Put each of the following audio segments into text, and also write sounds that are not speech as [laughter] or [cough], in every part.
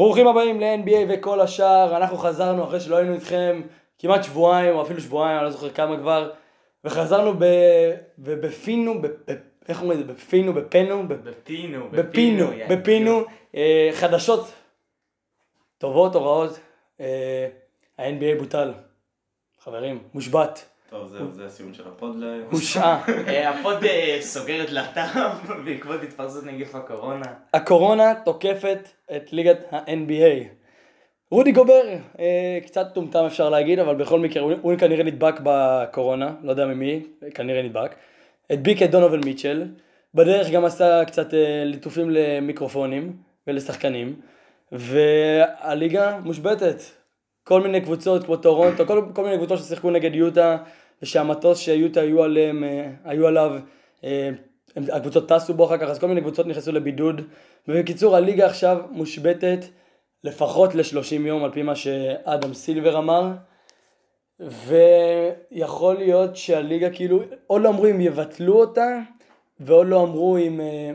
ברוכים הבאים ל-NBA וכל השאר, אנחנו חזרנו אחרי שלא היינו איתכם כמעט שבועיים או אפילו שבועיים, אני לא זוכר כמה כבר, וחזרנו ב... ובפינו, ב... ב... איך אומרים את זה? בפינו, בפינו, ב... בפינו, בפינו, יעני. בפינו, אה, חדשות טובות או רעות, אה, ה-NBA בוטל, חברים, מושבת, טוב, זהו, זה הסיום של הפוד להיום. הושעה. אה, הפוד אה, סוגר את דלתיו [laughs] בעקבות התפרצות נגיף הקורונה. הקורונה תוקפת את ליגת ה-NBA. רודי גובר, אה, קצת טומטם אפשר להגיד, אבל בכל מקרה הוא, כנראה נדבק בקורונה, לא יודע ממי, כנראה נדבק. הדביק את דונובל מיטשל, בדרך גם עשה קצת ליטופים למיקרופונים ולשחקנים, והליגה מושבתת. כל מיני קבוצות כמו טורונטו, כל, כל מיני קבוצות ששיחקו נגד יוטה, ושהמטוס שיוטה היו, עליהם, אה, היו עליו, אה, הקבוצות טסו בו אחר כך, אז כל מיני קבוצות נכנסו לבידוד. ובקיצור, הליגה עכשיו מושבתת לפחות ל-30 יום, על פי מה שאדם סילבר אמר. ויכול להיות שהליגה כאילו, עוד לא אמרו אם יבטלו אותה, ועוד לא אמרו אם, אה,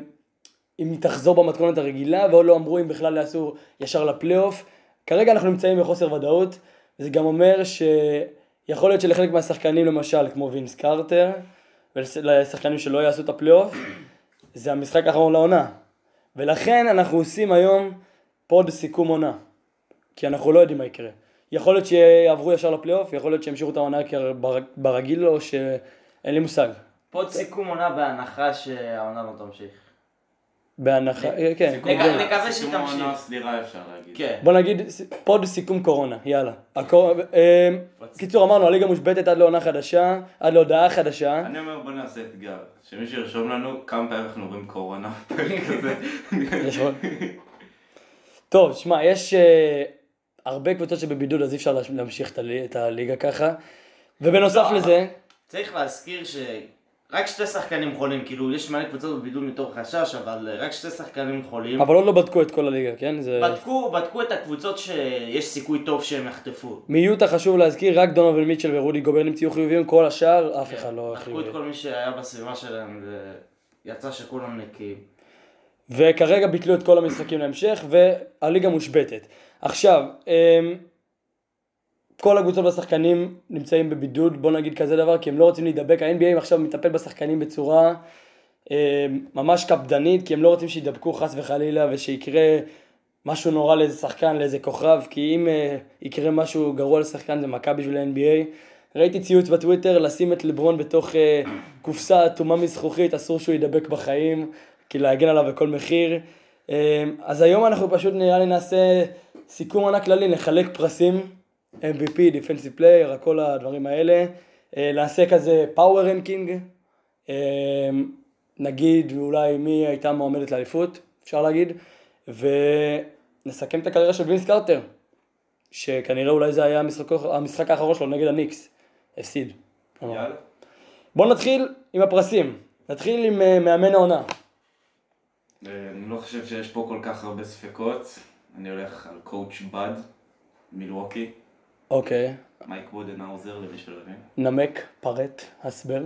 אם היא תחזור במתכונת הרגילה, ועוד לא אמרו אם בכלל יעשו ישר לפלייאוף. כרגע אנחנו נמצאים בחוסר ודאות, וזה גם אומר שיכול להיות שלחלק מהשחקנים למשל, כמו וינס קרטר, ולשחקנים שלא יעשו את הפלייאוף, זה המשחק האחרון לעונה. ולכן אנחנו עושים היום פוד סיכום עונה. כי אנחנו לא יודעים מה יקרה. יכול להיות שיעברו ישר לפלייאוף, יכול להיות שימשיכו את העונה ברגיל או שאין לי מושג. פוד סיכום עונה בהנחה שהעונה לא תמשיך. בהנחה, כן. סיכום נקווה סיכום שתמשיך. עונה סבירה אפשר להגיד. כן. בוא נגיד ס- פוד סיכום קורונה, יאללה. הקור... אה, קיצור אמרנו, הליגה מושבתת עד לעונה חדשה, עד להודעה חדשה. אני אומר בוא נעשה אתגר, שמישהו ירשום לנו כמה פעמים אנחנו אומרים קורונה [laughs] בפרק הזה. טוב, שמע, יש אה, הרבה קבוצות שבבידוד אז אי אפשר להמשיך את הלי- את הליגה ככה. ובנוסף לא, לזה, צריך להזכיר שרק שתי שחקנים חולים, כאילו יש מלא קבוצות בבידוד מתוך חשש, אבל רק שתי שחקנים חולים. אבל עוד לא בדקו את כל הליגה, כן? זה... בדקו, בדקו את הקבוצות שיש סיכוי טוב שהם יחטפו. מיוטה חשוב להזכיר, רק דונובל מיטשל ורודי גובר נמצאו חיוביים, כל השאר אף אחד לא בדקו את חיובי. כל מי שהיה בסביבה שלהם ויצא שכולם נקיים. וכרגע ביטלו את כל המשחקים להמשך, והליגה מושבתת. עכשיו, אמ, כל הקבוצות והשחקנים נמצאים בבידוד, בוא נגיד כזה דבר, כי הם לא רוצים להידבק. ה-NBA עכשיו מטפל בשחקנים בצורה אמ, ממש קפדנית, כי הם לא רוצים שידבקו חס וחלילה, ושיקרה משהו נורא לאיזה שחקן, לאיזה כוכב, כי אם אה, יקרה משהו גרוע לשחקן זה מכה בשביל ה-NBA. ראיתי ציוץ בטוויטר לשים את לברון בתוך אה, קופסה אטומה מזכוכית, אסור שהוא יידבק בחיים, כי להגן עליו בכל מחיר. אה, אז היום אנחנו פשוט נראה לי נעשה סיכום עונה כללי, נחלק פרסים, MVP, Defensive Player, כל הדברים האלה. אה, נעשה כזה פאוור רנקינג, נגיד אולי מי הייתה מועמדת לאליפות, אפשר להגיד, ונסכם את הקריירה של וינס קרטר, שכנראה אולי זה היה המשחק, המשחק האחרון שלו נגד הניקס, הפסיד. יאללה. בואו נתחיל עם הפרסים, נתחיל עם אה, מאמן העונה. אה, אני לא חושב שיש פה כל כך הרבה ספקות. אני הולך על קואוץ' באד, מילווקי. אוקיי, מייק בודנהאוזר למי שלא הבין. נמק, פרט, הסבר.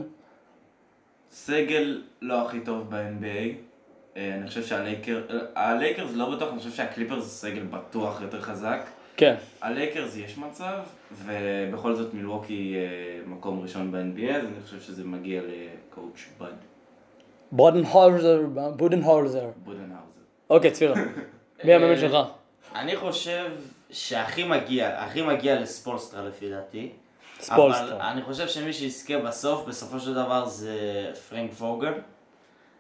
סגל לא הכי טוב ב-NBA. אה, אני חושב שהלייקר... אה, הלייקרס לא בטוח, אני חושב שהקליפרס זה סגל בטוח יותר חזק. כן, הלייקרס יש מצב, ובכל זאת מילווקי אה, מקום ראשון ב-NBA, אז אני חושב שזה מגיע לקואוץ' באד בודנהולזר, בודנהולזר. בודנהאוזר. אוקיי, צפירה. [laughs] מי המאמן שלך? אני חושב שהכי מגיע, הכי מגיע לספולסטרה לפי דעתי. ספולסטרה. אבל אני חושב שמי שיזכה בסוף, בסופו של דבר זה פרנק ווגל.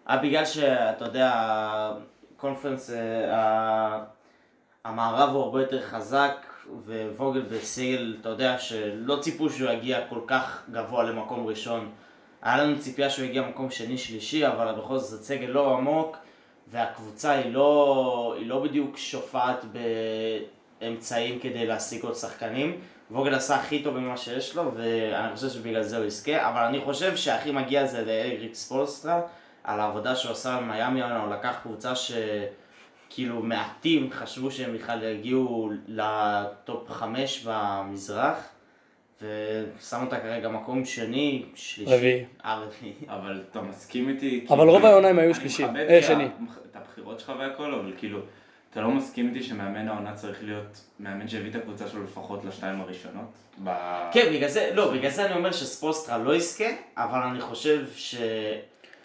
אה, בגלל שאתה יודע, הקונפרנס, אה, המערב הוא הרבה יותר חזק, וווגל בסגל, אתה יודע, שלא ציפו שהוא יגיע כל כך גבוה למקום ראשון. היה לנו ציפייה שהוא יגיע מקום שני שלישי, אבל בכל זאת סגל לא עמוק, והקבוצה היא לא, היא לא בדיוק שופעת באמצעים כדי להשיג עוד שחקנים. ווגל עשה הכי טוב ממה שיש לו, ואני חושב שבגלל זה הוא יזכה, אבל אני חושב שהכי מגיע זה לאריק ספולסטרה, על העבודה שהוא עשה במיאמי, הוא לקח קבוצה שכאילו מעטים חשבו שהם בכלל יגיעו לטופ חמש במזרח, ושם אותה כרגע מקום שני, שלישי. רביעי. אה, רביעי. אבל אתה מסכים איתי? אבל כאילו, רוב העונה הם היו אני שלישים. מכבד אה, את הבחירות שלך והכל, אבל כאילו, אתה לא מסכים איתי שמאמן העונה צריך להיות מאמן שהביא את הקבוצה שלו לפחות לשתיים הראשונות? ב... כן, בגלל זה, לא, בגלל זה אני אומר שספולסטרה לא יזכה, אבל אני חושב ש...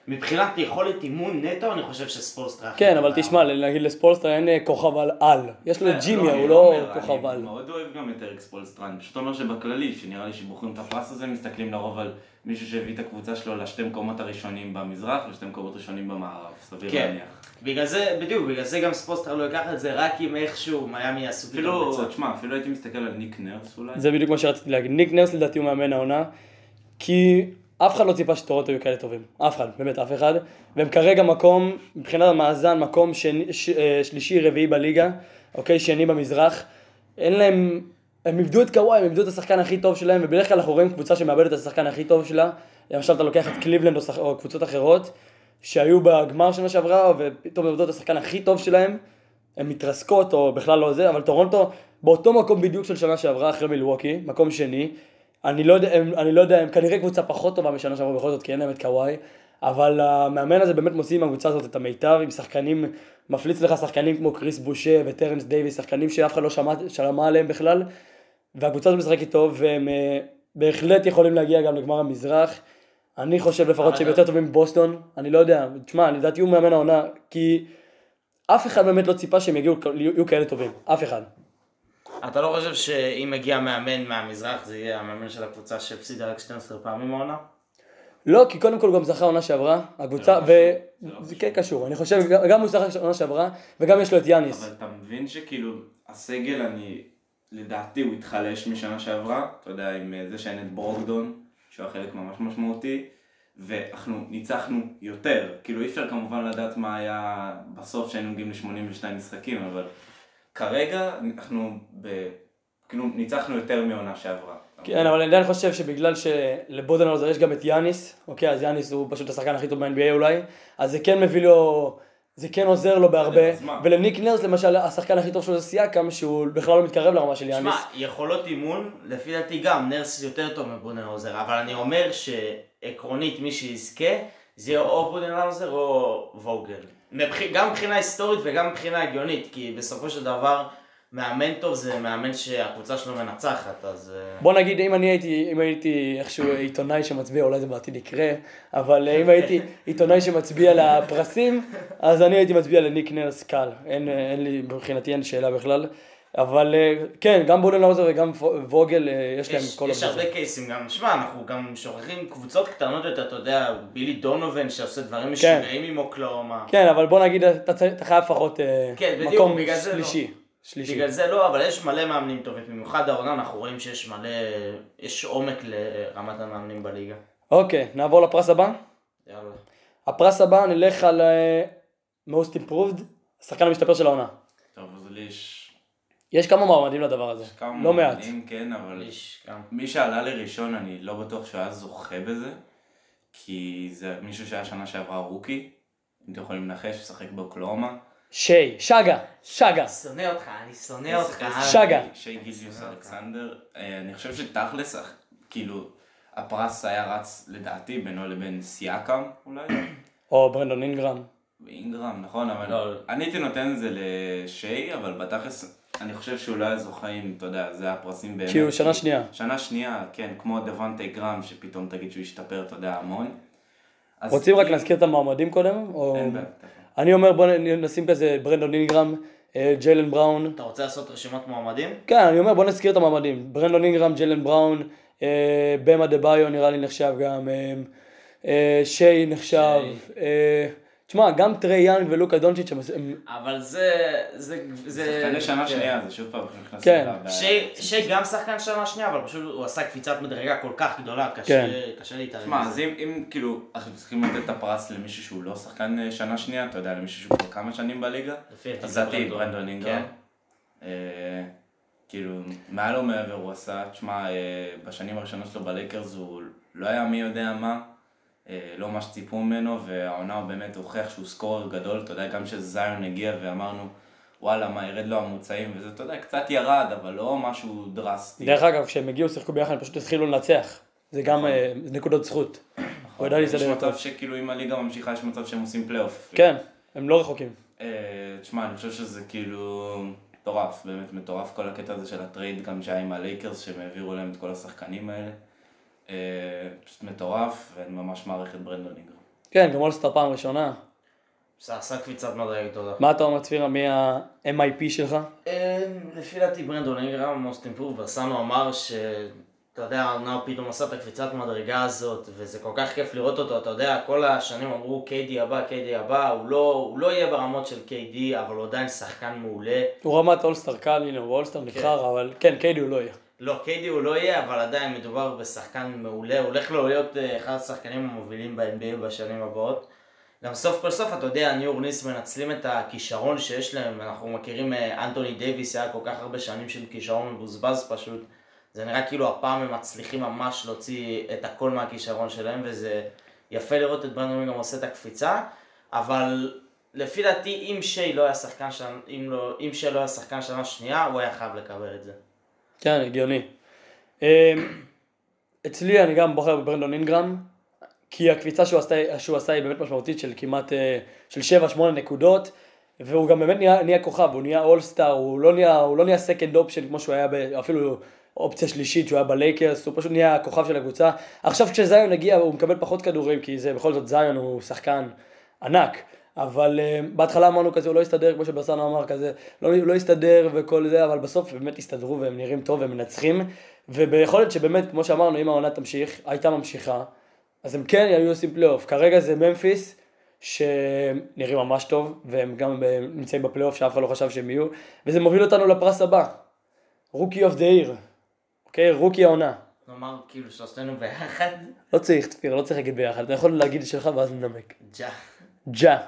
מבחינת יכולת אימון נטו, אני חושב שספולסטרה... כן, אבל. תשמע, נגיד לספולסטרה אין אה, כוכב על על. יש לו את ג'ימי, אני הוא לא כוכב על. אני מאוד אוהב גם את אריק ספולסטרה, אני פשוט אומר שבכללי, שנראה לי שבוחרים את הפרס הזה, מסתכלים לרוב על מישהו שהביא את הקבוצה שלו לשתי מקומות הראשונים במזרח, לשתי מקומות ראשונים במערב, סביר כן. להניח. בגלל זה, בדיוק, בגלל זה גם ספולסטרה לא ייקח את זה, רק אם איכשהו מיאמי יעשו פתאום אפילו. תשמע, אפילו הייתי מסתכל על ניק נרס אולי. זה בדיוק מה שרציתי להגיד. ניק נרס לדעתי הוא מאמן העונה, כי אף אחד לא ציפה שטורונטו יהיו כאלה טובים. אף אחד, באמת אף אחד. והם כרגע מקום, מבחינת המאזן, מקום שני, ש, אה, שלישי, רביעי בליגה, אוקיי, שני במזרח. אין להם, הם איבדו את קוואי, הם איבדו את השחקן הכי טוב שלהם, ובדרך כלל אנחנו רואים קבוצה שמאבדת את השחקן הכי טוב שלה. למשל אתה לוקח את קליבלנד או, קבוצות אחרות, שהיו בגמר שנה שעברה, ופתאום איבדו את השחקן הכי טוב שלהם. הן מתרסקות או בכלל לא זה, אבל טורונטו באותו מקום בדיוק של שנה שעברה אחרי מילווקי, מקום שני. אני לא יודע, הם, אני לא יודע, הם כנראה קבוצה פחות טובה משנה שעברה בכל זאת, כי אין להם את קוואי, אבל המאמן הזה באמת מוציא מהקבוצה הזאת את המיטב, עם שחקנים, מפליץ לך שחקנים כמו קריס בושה וטרנס דייוויס, שחקנים שאף אחד לא שמע, שמע עליהם בכלל, והקבוצה הזאת משחקת טוב, והם אה, בהחלט יכולים להגיע גם לגמר המזרח. אני חושב לפחות שהם יותר טובים מבוסטון, אני לא יודע, תשמע, לדעתי הוא מאמן העונה, כי אף אחד באמת לא ציפה שהם יגיעו, יהיו כאלה טובים, אף אחד. אתה לא חושב שאם מגיע מאמן מהמזרח, זה יהיה המאמן של הקבוצה שהפסידה רק 12 פעמים העונה? לא, כי קודם כל הוא גם זכה עונה שעברה, הקבוצה, זה לא ו... קשור, זה לא כן קשור, אני חושב, גם גם הוא זכה עונה שעברה, וגם יש לו את יאניס. אבל אתה מבין שכאילו, הסגל אני, לדעתי הוא התחלש משנה שעברה, אתה יודע, עם אה, זה שאין את ברוקדון, שהוא היה חלק ממש משמעותי, ואנחנו ניצחנו יותר, כאילו אי אפשר כמובן לדעת מה היה בסוף שהיינו מגיעים ל-82 משחקים, אבל כרגע אנחנו ב... כאילו ניצחנו יותר מעונה שעברה. כן, אבל אני עדיין חושב שבגלל שלבודנהאוזר יש גם את יאניס, אוקיי, אז יאניס הוא פשוט השחקן הכי טוב ב-NBA אולי, אז זה כן מביא לו, זה כן עוזר לו בהרבה? ולניק נרס למשל, השחקן הכי טוב שלו זה סיאקם, שהוא בכלל לא מתקרב לרמה של שמע, יאניס. יכולות אימון, לפי דעתי גם, נרס יותר טוב מבודנהאוזר, אבל אני אומר שעקרונית מי שיזכה, זה יהיה או בודנהאוזר או ווגל. גם מבחינה היסטורית וגם מבחינה הגיונית, כי בסופו של דבר, מאמן טוב זה מאמן שהקבוצה שלו מנצחת, אז... אה, בוא נגיד, אם אני הייתי, אם הייתי איכשהו עיתונאי שמצביע, אולי זה בעתיד יקרה, אבל אם הייתי [laughs] עיתונאי שמצביע לפרסים, אז אני הייתי מצביע לניק נרס קל. אין, אין לי, מבחינתי אין שאלה בכלל. אבל אה, כן, גם בודנהאוזר וגם ווגל, אה, יש להם יש, כל יש הבדל. הרבה קייסים גם, שמע, אנחנו גם שוכחים קבוצות קטנות יותר, אתה יודע, בילי דונובן שעושה דברים משוגעים עם אוקלאומה. כן, אבל בוא נגיד, אתה, אתה חייב לפחות אה, כן, בדיוק, מקום בגלל זה לא. שלישי. בגלל זה לא, אבל יש מלא מאמנים טובים, במיוחד העונה אנחנו רואים שיש מלא, יש עומק לרמת המאמנים בליגה. אוקיי, נעבור לפרס הבא. יאללה. הפרס הבא, נלך על אה, most improved, השחקן המשתפר של העונה. טוב, אז לי יש יש כמה מועמדים לדבר הזה, כמה לא מעט. מועמדים, כן, אבל יש גם. מי שעלה לראשון, אני לא בטוח שהוא היה זוכה בזה, כי זה מישהו שהיה שנה שעברה רוקי, אם אתם יכולים לנחש, משחק באוקלאומה. שי, שגה, שגה. אני שונא אותך, אני שונא אותך. שגה. שי גיליוס אלכסנדר. אה, אני חושב שתכלס, כאילו, הפרס היה רץ לדעתי בינו לבין סיאקם אולי, או ברנדון אינגרם. ואינגרם, נכון, אבל לא. אני הייתי נותן את זה לשי, אבל בתכלס, אני חושב שהוא לא היה זוכה אם, אתה יודע, זה הפרסים באמת. כי הוא שנה שנייה. שנה שנייה, כן, כמו דוונטי גרם, שפתאום תגיד שהוא השתפר, אתה יודע, המון. רוצים רק אם- להזכיר את המועמדים קודם? אין בעיה. אני אומר בוא נשים כזה ברנדון אינגרם, אה, ג'יילן בראון. אתה רוצה לעשות רשימת מועמדים? כן, אני אומר בוא נזכיר את המועמדים. ברנדון אינגרם, ג'יילן בראון, אה, באם אדבאיו נראה לי נחשב גם, אה, אה, שי נחשב. אה, תשמע, גם טריי יאנג ולוקה דונצ'יץ' הם- אבל זה... זה... זה... שחקני שנה כן. שנייה, זה שוב פעם נכנס כן. לבעיה. שי, שי גם שחקן שנה שנייה, אבל פשוט הוא עשה קפיצת מדרגה כל כך גדולה, קשה, כן. קשה להתערב. תשמע. אז אם, אם כאילו, אנחנו צריכים לתת את הפרס למישהו שהוא לא שחקן אה, שנה שנייה, אתה יודע, למישהו שהוא כבר כמה שנים בליגה, אז זה לדעתי ברנדון. אינגרם. כן. אה, כאילו, מעל ומעבר הוא עשה, תשמע, אה, בשנים הראשונות שלו בלייקרס הוא לא היה מי יודע מה, לא מה שציפו ממנו, והעונה הוא באמת הוכיח שהוא סקורר גדול, אתה יודע, גם כשזיון הגיע ואמרנו, וואלה, מה, ירד לו הממוצעים, וזה, אתה יודע, קצת ירד, אבל לא משהו דרסטי. דרך אגב, כשהם הגיעו, שיחקו ביחד, הם פשוט התחילו לנצח. זה גם אה, נקודות זכות. הוא ידע יש להסתדר מצב טוב. שכאילו אם הליגה ממשיכה, יש מצב שהם עושים פלייאוף. כן, הם לא רחוקים. אה, תשמע, אני חושב שזה כאילו מטורף, באמת מטורף כל הקטע הזה של הטרייד גם שהיה עם הלייקרס, שהם העבירו להם את כל השחקנים האלה. אה, פשוט מטורף, ואני ממש מעריך את ברנדון אינגרם. כן, גם אולסטאר פעם ראשונה. זה עשה קפיצת מדרגה גדולה. מה אתה אומר צפירה, מי ה- MIP שלך? אה, לפי דעתי ברנדון אינגרם, most improved, ורסנו אמר ש... אתה יודע, העונה פתאום עשה את הקפיצת מדרגה הזאת, וזה כל כך כיף לראות אותו, אתה יודע, כל השנים אמרו קיידי הבא, קיידי הבא, הוא לא, הוא לא יהיה ברמות של קיידי, אבל הוא עדיין שחקן מעולה. הוא רמת אולסטאר קל, הנה הוא אולסטאר נבחר, אבל כן, קיידי הוא לא יהיה. לא, קיידי הוא לא יהיה, אבל עדיין מדובר בשחקן מעולה, הוא הולך לו להיות אה, אחד השחקנים המובילים ב-NBA בשנים הבאות. גם סוף כל סוף, אתה יודע, ניו אורלינס מנצלים את הכישרון שיש להם, אנחנו מכירים אה, אנתוני דייוויס, היה כל כך הרבה שנים של כישרון מבוזבז פשוט. זה נראה כאילו הפעם הם מצליחים ממש להוציא את הכל מהכישרון שלהם, וזה יפה לראות את ברנדון גם עושה את הקפיצה, אבל לפי דעתי, אם שי לא היה שחקן שנה, אם, לא, אם שי לא היה שחקן שנה שנייה, הוא היה חייב לקבל את זה. כן, הגיוני. אמ, אצלי אני גם בוחר בברנדון אינגרם, כי הקפיצה שהוא עשה, שהוא עשה היא באמת משמעותית של כמעט, אה, של 7-8 נקודות, והוא גם באמת נהיה, נהיה כוכב, הוא נהיה אולסטאר, הוא לא נהיה, הוא לא נהיה second option כמו שהוא היה, ב, אפילו אופציה שלישית שהוא היה בלייקרס, הוא פשוט נהיה הכוכב של הקבוצה. עכשיו כשזיון הגיע הוא מקבל פחות כדורים, כי זה בכל זאת זיון הוא שחקן ענק. אבל אה, בהתחלה אמרנו כזה, הוא לא יסתדר, כמו שבסנו אמר כזה, לא, לא יסתדר וכל זה, אבל בסוף באמת הסתדרו והם נראים טוב והם מנצחים. ויכול להיות שבאמת, כמו שאמרנו, אם העונה תמשיך, הייתה ממשיכה, אז הם כן היו עושים פלייאוף. כרגע זה ממפיס, שנראים ממש טוב, והם גם נמצאים בפלייאוף שאף אחד לא חשב שהם יהיו, וזה מוביל אותנו לפרס הבא, rookie of the year. אוקיי? רוקי העונה. נאמר כאילו שלושתנו ביחד. לא צריך, צפיר, לא צריך להגיד ביחד. אתה יכול להגיד שלך ואז ננמק. ג'ה. ג'ה.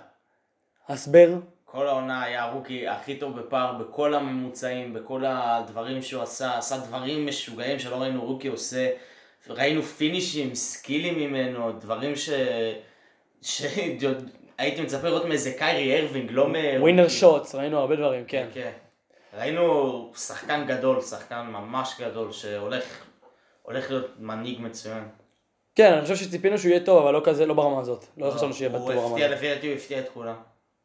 הסבר. כל העונה היה הרוקי הכי טוב בפער בכל הממוצעים, בכל הדברים שהוא עשה, עשה דברים משוגעים שלא ראינו רוקי עושה, ראינו פינישים, סקילים ממנו, דברים ש... שהייתי [laughs] מצפה לראות מאיזה קיירי ארווינג, לא מ... ווינר שוטס, ראינו הרבה דברים, כן. כן. ראינו שחקן גדול, שחקן ממש גדול, שהולך להיות מנהיג מצוין. כן, אני חושב שציפינו שהוא יהיה טוב, אבל לא כזה, לא ברמה הזאת. לא חשבנו שיהיה בטוח ברמה הזאת. הוא הפתיע, לפי דעתי הוא הפתיע את כולם.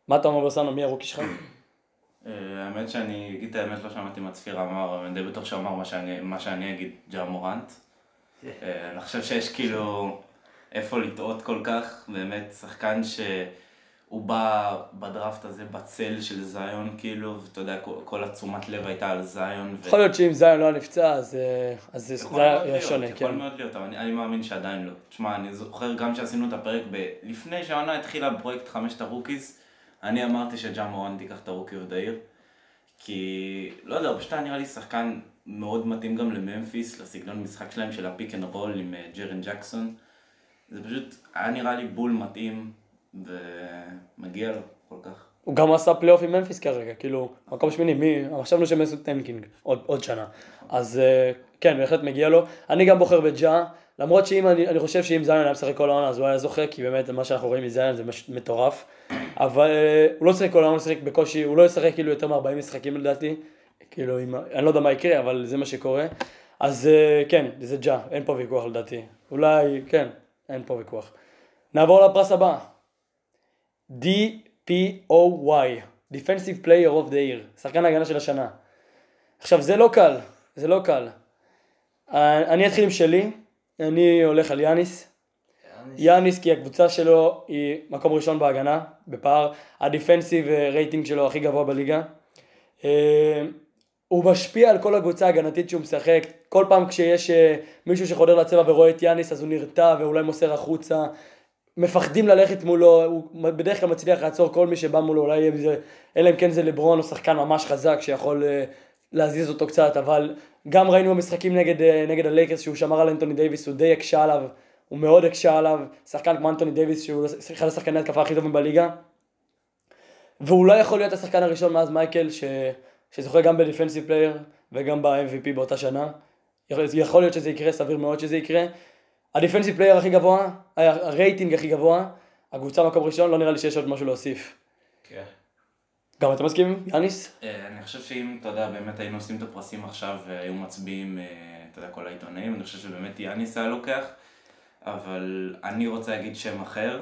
מה אתה אומר בסנו, מי הרוקי שלך? אה, האמת שאני אגיד את האמת, לא שמעתי מה צפיר אמר, אני די בטוח שהוא אמר מה שאני אגיד, ג'ה מורנט. אה, אני חושב שיש כאילו איפה לטעות כל כך, באמת שחקן ש... הוא בא בדראפט הזה בצל של זיון, כאילו, ואתה יודע, כל, התשומת לב הייתה על זיון. יכול להיות שאם זיון לא נפצע, אז, אה, אז זה היה שונה, כן. יכול מאוד להיות, אבל אני, מאמין שעדיין לא. תשמע, אני זוכר גם שעשינו את הפרק. לפני שהעונה התחילה בפרויקט חמשת ה rookies, אני אמרתי שג'ה מוראנט ייקח את ה rookie of the year, כי, לא יודע, פשוט נראה לי שחקן מאוד מתאים גם לממפיס, לסגנון משחק שלהם של ה pick and roll עם אה, ג'רן ג'קסון. זה פשוט היה נראה לי בול מתאים. ומגיע לו כל כך. הוא גם עשה פלייאוף עם ממפיס כרגע, כאילו, מקום שמיני, מי, חשבנו שהם יעשו tanking עוד, עוד שנה. אז אה, כן, בהחלט מגיע לו. אני גם בוחר בג'ה, למרות שאם אני, אני חושב שאם זיון היה משחק כל העונה אז הוא היה זוכה, כי באמת מה שאנחנו רואים מזיון זה מטורף. אבל אה, הוא לא שיחק כל העונה, הוא שיחק בקושי, הוא לא ישחק כאילו יותר מ-40 משחקים לדעתי. כאילו, עם, אני לא יודע מה יקרה, אבל זה מה שקורה. אז אה, כן, זה ג'ה, אין פה ויכוח לדעתי. אולי, כן, אין פה ויכוח. נעבור לפרס הבא. DPOY, Defensive Player of the Year, שחקן ההגנה של השנה. עכשיו זה לא קל, זה לא קל. אני אתחיל עם שלי, אני הולך על יאניס. יאניס כי הקבוצה שלו היא מקום ראשון בהגנה, בפער, הדיפנסיב רייטינג שלו הכי גבוה בליגה. אה, הוא משפיע על כל הקבוצה ההגנתית שהוא משחק, כל פעם כשיש אה, מישהו שחודר לצבע ורואה את יאניס אז הוא נרתע ואולי מוסר החוצה, מפחדים ללכת מולו, הוא בדרך כלל מצליח לעצור כל מי שבא מולו, אולי אם זה, אלא אם כן זה לברון או שחקן ממש חזק שיכול להזיז אותו קצת, אבל גם ראינו במשחקים נגד, נגד הלייקרס שהוא שמר על אנטוני דייוויס, הוא די הקשה עליו, הוא מאוד הקשה עליו, שחקן כמו אנטוני דייוויס שהוא אחד השחקני התקפה הכי טובים בליגה, והוא לא יכול להיות השחקן הראשון מאז מייקל ש, שזוכה גם ב defensive player וגם ב-MVP באותה שנה, יכול להיות שזה יקרה, סביר מאוד שזה יקרה. ה defensive player הכי גבוה, הרייטינג הכי גבוה, הקבוצה מקום ראשון, לא נראה לי שיש עוד משהו להוסיף. כן. גם אתה מסכים יאניס? אה, אני חושב שאם, אתה יודע, באמת היינו עושים את הפרסים עכשיו והיו מצביעים, אה, אתה יודע, כל העיתונאים, אני חושב שבאמת יאניס היה לוקח, אבל אני רוצה להגיד שם אחר,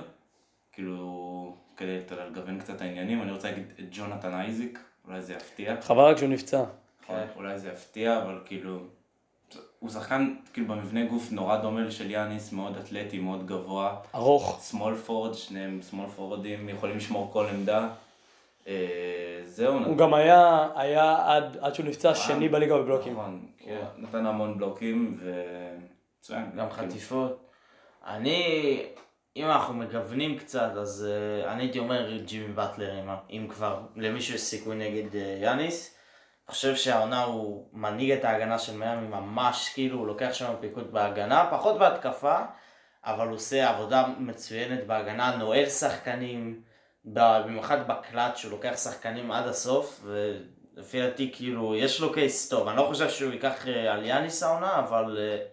כאילו, כדי לגוון קצת את העניינים, אני רוצה להגיד את ג'ונתן אייזיק, אולי זה יפתיע. חבל רק שהוא נפצע. נכון, אולי זה יפתיע, אבל כאילו, הוא שחקן כאילו במבנה גוף נורא דומה של יאניס, מאוד אתלטי, מאוד גבוה. ארוך. סמול פורד, שניהם סמול פורדים, יכולים לשמור כל עמדה. אה, זהו, הוא גם היה, היה עד, עד שהוא נפצע שני בליגה בבלוקים. נכון, הוא נתן המון בלוקים, ו... מצוין. גם כאילו, חטיפות. אני, אם אנחנו מגוונים קצת, אז uh, אני הייתי אומר ג'ימי באטלר, אם, אם כבר למישהו יש סיכוי נגד uh, יאניס. אני חושב שהעונה הוא מנהיג את ההגנה של מיאמי ממש, כאילו הוא לוקח שם פיקוד בהגנה, פחות בהתקפה, אבל הוא עושה עבודה מצוינת בהגנה, נועל שחקנים, במיוחד בקלאץ' הוא לוקח שחקנים עד הסוף, ולפי דעתי כאילו יש לו קייס טוב, אני לא חושב שהוא ייקח אה, על יאניס העונה, אבל אה,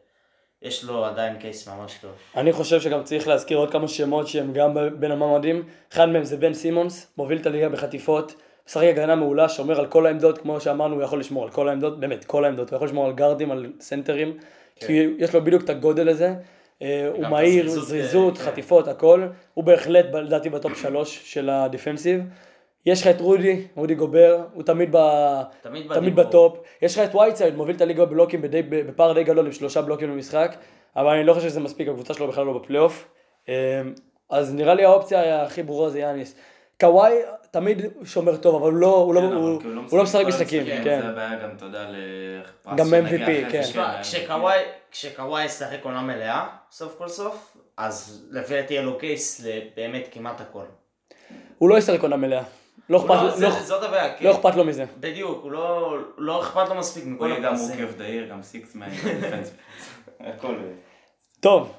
יש לו עדיין case ממש טוב. אני חושב שגם צריך להזכיר עוד כמה שמות שהם גם בין המועמדים. אחד מהם זה בן סימונס, מוביל את הליגה בחטיפות, משחק הגנה מעולה, שומר על כל העמדות, כמו שאמרנו, הוא יכול לשמור על כל העמדות, באמת, כל העמדות, הוא יכול לשמור על גארדים, על סנטרים, כן. כי יש לו בדיוק את הגודל הזה. אה, הוא מהיר, זריזות, כן. חטיפות, הכל. הוא בהחלט, לדעתי, ב top שלוש של ה defensive. יש לך את רודי, רודי גובר, הוא תמיד, ב... תמיד תמיד. ב top. יש לך את וייטסייד, מוביל את הליגה בבלוקים בדי, בפער די גדול עם שלושה בלוקים במשחק, אבל אני לא חושב שזה מספיק, הקבוצה שלו בכלל לא בפלייאוף. אה, אז נראה לי האופציה הכי ברורה זה יאניס. קוואי תמיד שומר טוב, אבל לא, הוא לא, כן, אבל הוא, כאילו הוא לא משחק משחקים, המשחקים, כן. זה הבעיה גם, אתה יודע, לפרס גם MVP, כן. כשקוואי, כשקוואי ישחק עונה מלאה, סוף כל סוף, אז לפי דעתי יהיה לו קייס לבאמת כמעט הכל. הוא לא ישחק עונה מלאה. לא לא- אכפת לו- זה- לא- זאת הבעיה, כן. לא אכפת לו מזה. בדיוק, הוא לא, לא אכפת לו מספיק הוא מכל יהיה גם הפרסים. רוקי דהיר, גם סיקסמן. [laughs] הכל. טוב,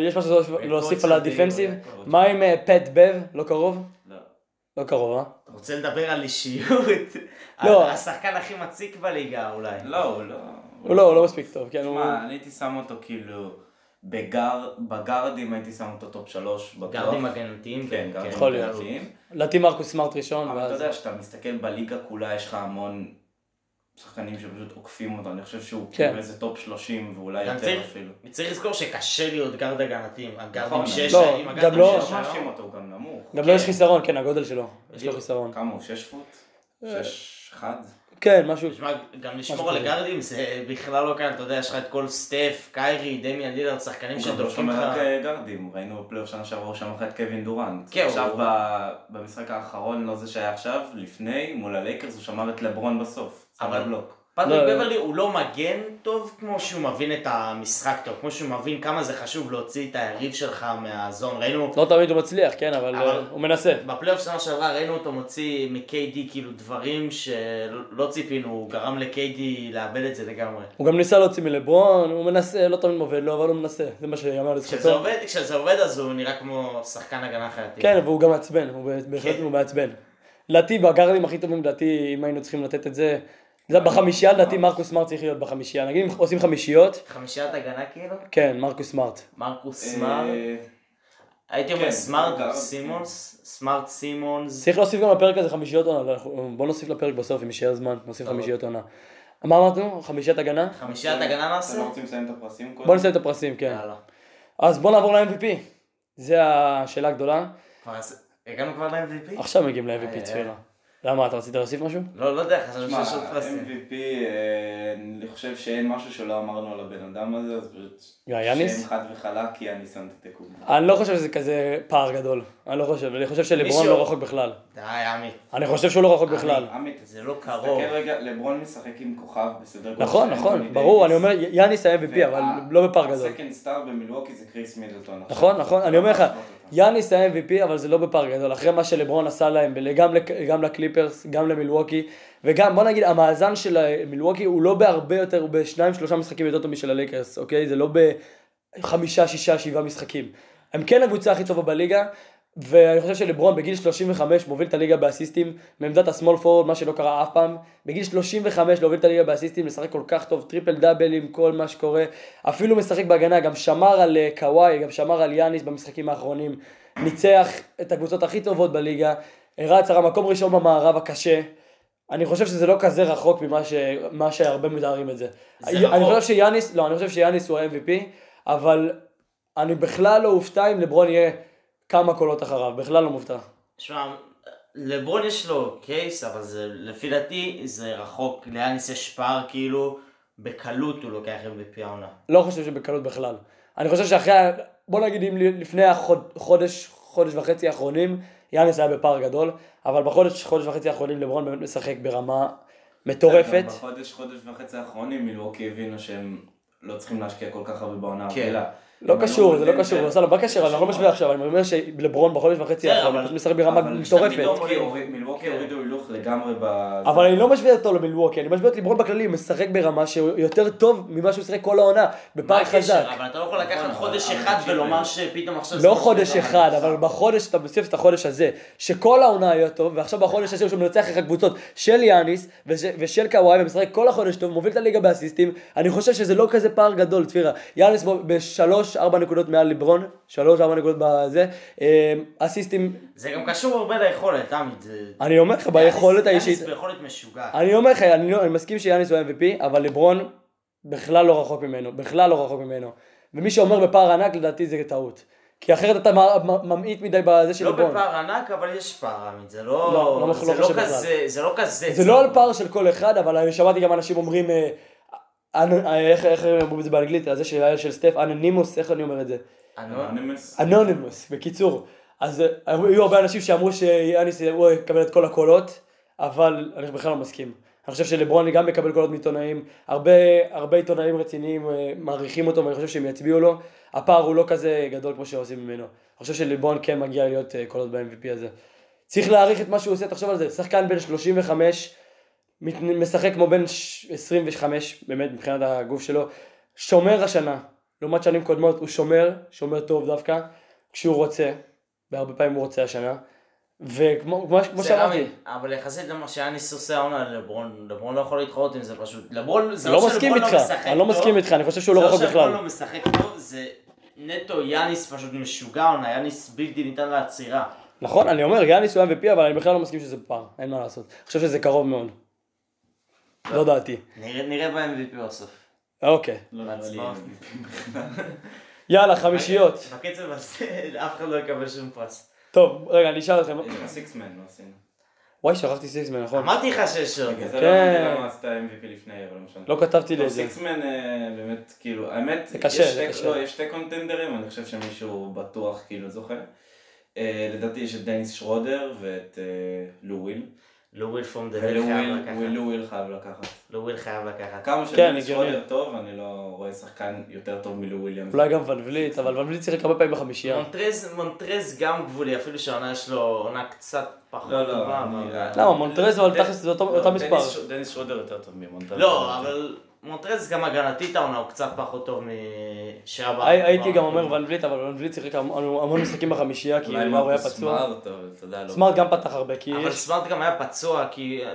יש משהו להוסיף- על ה defensive? די- מה עם אה, פט בב? לא קרוב? לא. לא קרוב, אה? אתה רוצה לדבר על אישיות? [laughs] לא. השחקן הכי מציק בליגה אולי. לא, הוא לא. הוא לא, הוא לא מספיק טוב, כן. תשמע, אני הייתי שם אותו כאילו, בגר, בגרדים הייתי שם אותו top שלוש בטוח. גרדים הגנתיים. כן, גרדים יכול להיות. הגנתיים. לדעתי מרקוס סמארט ראשון, אבל אתה ואז... יודע, כשאתה מסתכל בליגה כולה, יש לך המון שחקנים שפשוט עוקפים אותו, אני חושב שהוא כן. כאילו איזה top 30 ואולי יותר צריך- אפילו. צריך לזכור שקשה להיות guard הגנתי, הגרדים נכון, שיש, לא, עם גם הגרדים לא- לא שיש מאשים. אותו, הוא גם נמוך. גם לו יש חיסרון, כן, הגודל שלו. יש לו. חיסרון. כמה הוא? 6 foot? 6 אחד? כן, משהו... תשמע, גם לשמור על כזה. הגרדים זה בכלל לא קל, אתה יודע, יש לך את כל סטף, קיירי, דמיאן לילארד, שחקנים הוא גם לא שדופקים שומר לך. רק גרדים, ראינו בפלייאוף שנה שעברה הוא שמר לך את קווין דורנט. כן, עכשיו הוא- ב- במשחק האחרון, לא זה שהיה עכשיו, לפני, מול הלייקרס הוא שמר את לברון בסוף. אבל- אבל בלוק. פטריק לא, לא. בברלי הוא לא מגן טוב כמו שהוא מבין את המשחק טוב, כמו שהוא מבין כמה זה חשוב להוציא את היריב שלך מהזון. ראינו, לא תמיד הוא מצליח, כן, אבל אבל- אה, הוא מנסה. בפלייאוף שנה שעברה ראינו אותו מוציא מ-KD כאילו דברים שלא ציפינו, הוא גרם ל-KD לאבד את זה לגמרי. הוא גם ניסה להוציא מלברון, הוא מנסה, לא תמיד עובד לו, אבל הוא מנסה. זה מה שיאמר כשזה לזכותו. כשזה עובד אז הוא נראה כמו שחקן הגנה חייתי. כן, והוא גם מעצבן, הוא בהחלט כן. מעצבן. לדעתי, בגארדים הכי טובים, לדעתי, אם היינו צריכים לתת את זה, זה בחמישייה, לדעתי מרקוס סמארט צריך להיות בחמישייה. נגיד אם עושים חמישיות, חמישיית הגנה כאילו? כן, מרקוס סמארט. מרקוס אה, סמארט, הייתי אומר כן, סמארט סימונס, סמארט סימונס, צריך להוסיף גם לפרק הזה חמישיות עונה, אנחנו- בוא נוסיף לפרק בסוף, אם יישאר זמן, נוסיף. חמישיות עונה. מה אמרנו? חמישיית הגנה? חמישיית הגנה נעשה? אתם לא רוצים לסיים את הפרסים קודם? בוא נסיים את הפרסים, כן. אז בוא נעבור ל-MVP. זה השאלה הגדולה. הגענו כבר ל-MVP? עכשיו מגיעים ל-MVP צפירה. למה, אתה רצית להוסיף משהו? לא, לא יודע, חשבתי שיש עוד פרסים. MVP, אה, אני חושב שאין משהו שלא אמרנו על הבן אדם הזה, אז פשוט... יא, יאניס? שם חד וחלק, יאניס אנטטקו. אני לא חושב שזה כזה פער גדול. אני לא חושב, אני חושב שלברון לא רחוק בכלל. די, עמית. אני חושב שהוא לא רחוק בכלל. עמית, זה לא תסתכל קרוב. רגע, לברון משחק עם כוכב בסדר גודל נכון, נכון, ברור, אני. אומר, יאניס ה-MVP, אבל לא בפער גדול. ה second star במילווקי זה קריס מידלטון. נכון, נכון, אני אומר לך, יאניס ה-MVP, אבל זה לא בפער גדול. אחרי מה שלברון עשה להם, גם לק- גם לקליפרס, גם למילווקי, וגם, בוא נגיד, המאזן של מילווקי הוא לא בהרבה יותר, הוא בשניים, שלושה משחקים יותר טוב משל הלייקרס, אוקיי? זה לא בחמישה, שישה, שבעה משחקים. הם כן הקבוצה הכי טובה בליגה, ואני חושב שלברון בגיל 35 מוביל את הליגה באסיסטים, מעמדת ה small forward, מה שלא קרה אף פעם. בגיל 35 להוביל את הליגה באסיסטים, לשחק כל כך טוב, triple double עם כל מה שקורה. אפילו משחק בהגנה, גם שמר על אה, קוואי, גם שמר על יאניס במשחקים האחרונים. ניצח את הקבוצות הכי טובות בליגה, רץ על המקום ראשון במערב הקשה. אני חושב שזה לא כזה רחוק ממה ש... מה שהרבה מתארים את זה. זה אני רחוק. חושב שיאניס, לא, אני חושב שיאניס הוא ה-MVP, אבל אני בכלל לא אופתע אם לברון יהיה כמה קולות אחריו, בכלל לא מופתע. שמע, לברון יש לו קייס, אבל זה, לפי דעתי, זה רחוק. ליאניס יש פער כאילו, בקלות הוא לוקח MVP העונה. לא חושב שבקלות בכלל. אני חושב שאחרי, בוא נגיד אם לפני החודש, חודש וחצי האחרונים, יאניס היה בפער גדול, אבל בחודש, חודש וחצי האחרונים לברון באמת משחק ברמה מטורפת. בחודש, חודש וחצי האחרונים מילווקי הבינו שהם לא צריכים להשקיע כל כך הרבה בעונה כן. לא קשור, זה לא קשור, אמסלם, מה הקשר? אני לא משווה עכשיו, אני אומר שלברון בחודש וחצי האחרון, הוא משחק ברמה מטורפת. לא מילווקי כן. הורידו הילוך לגמרי ב... אבל אני לא משווה אותו למילווקי, אני משווה את לברון בכללי, הוא משחק ברמה שיותר טוב ממה שהוא משחק כל העונה, בפער חזק. אבל אתה לא יכול לקחת נכון, חודש אחד ולומר אה, שפתאום עכשיו... לא חודש אחד, אבל בחודש, אתה מוסיף את החודש הזה, שכל העונה היה טוב, ועכשיו בחודש הזה הוא מנצח לך קבוצות של יאניס ושל קוואי, ומשחק כל החודש טוב, מוביל את הליגה באסיסטים, אני חושב שזה לא כזה פער גדול, צפירה. יאניס בשלוש 3, 4 נקודות מעל לברון, 3, 4 נקודות בזה, אמ, אסיסטים. זה גם קשור הרבה ליכולת, תמיד. אני אומר לך, ביכולת האישית. יאניס ביכולת משוגעת. אני אומר לך, אני, לא- אני מסכים שיאניס הוא MVP, אבל לברון בכלל לא רחוק ממנו, בכלל לא רחוק ממנו. ומי שאומר בפער ענק, לדעתי זה טעות. כי אחרת אתה ממעיט מדי בזה של לא לברון. לא בפער ענק, אבל יש פער עמית, זה לא... לא, לא, זה לא כזה, זה לא כזה. זה לא על פער של כל אחד, אבל אני שמעתי גם אנשים אומרים... אה, איך איך הם אמרו את זה באנגלית, הזה של של סטף, אנונימוס, איך אני אומר את זה? אנונימוס. אנונימוס, בקיצור. אז אה, היו הרבה אנשים שאמרו שיאניס הוא יקבל את כל הקולות, אבל אני בכלל לא מסכים. אני חושב שלברון גם מקבל קולות מעיתונאים, הרבה, הרבה עיתונאים רציניים אה, מעריכים אותו ואני חושב שהם יצביעו לו. הפער הוא לא כזה גדול כמו שעושים ממנו. אני חושב שלברון כן מגיע להיות אה, קולות ב-MVP הזה. צריך להעריך את מה שהוא עושה, תחשוב על זה, שחקן בן 35, מת- משחק כמו בן ש- 25, באמת מבחינת הגוף שלו, שומר השנה, לעומת שנים קודמות הוא שומר, שומר טוב דווקא, כשהוא רוצה, והרבה פעמים הוא רוצה השנה, וכמו שאמרתי, אבל יחסית למה שיאניס עושה העונה לברון, לברון לא יכול להתחרות עם זה פשוט. לברון, זה לא לא מסכים שלברון איתך, לא משחק אני לא טוב, מסכים איתך, אני חושב שהוא לא זה רחוק שלברון בכלל. לא משחק טוב, זה נטו יאניס פשוט משוגע עונה, יאניס בלתי ניתן לעצירה. נכון, אני אומר, יאניס הוא MVP, אבל אני בכלל לא מסכים שזה פער, אין מה לעשות. אני חושב שזה קרוב מאוד. לא דעתי. נראה ב-MVP בסוף. אוקיי. לא. MVP בכלל. יאללה, חמישיות. בקצב הזה [laughs] אף אחד לא יקבל שום פרס. טוב, רגע, אני אשאל אתכם. יש לך סיקסמן, לא עשינו. וואי, שכחתי סיקסמן, נכון. אמרתי לך שיש עוד. בגלל זה כן. לא הבנתי למה עשית MVP לפני, אבל לא משנה. לא כתבתי לי טוב, את זה. סיקסמן אה, באמת, כאילו, האמת, זה קשה, יש זה שתי- קשה. לא, יש שתי קונטנדרים, אני חושב שמישהו בטוח כאילו זוכה. אה, לדעתי יש את דניס שרודר ואת אה, לו וויל. לו וויל פום דה ולו חייב לקחת. לו וויל חייב לקחת. לו וויל חייב לקחת. כמה כן, הגיוני. שרודר טוב, אני לא רואה שחקן יותר טוב מלו וויליאמס. אולי גם ון וליט, אבל ון וליט שיחק הרבה פעמים בחמישייה. מונטרז, מונטרז גם גבולי, אפילו שהעונה יש לו עונה קצת פחות לא, לא, טובה. למה, מונטרז אבל תכלס זה אותו- לא, מספר. דניס שרודר יותר טוב ממונטרז. לא, אבל מונטרז גם הגנתית העונה הוא קצת פחות טוב. הי- הייתי גם אומר ון וליט, אבל ון וליט שיחק המ- המון משחקים בחמישייה, כי אולי הוא היה פצוע. סמארט, לא. גם פתח הרבה, כי אבל יש... סמארט גם היה פצוע, כי אה,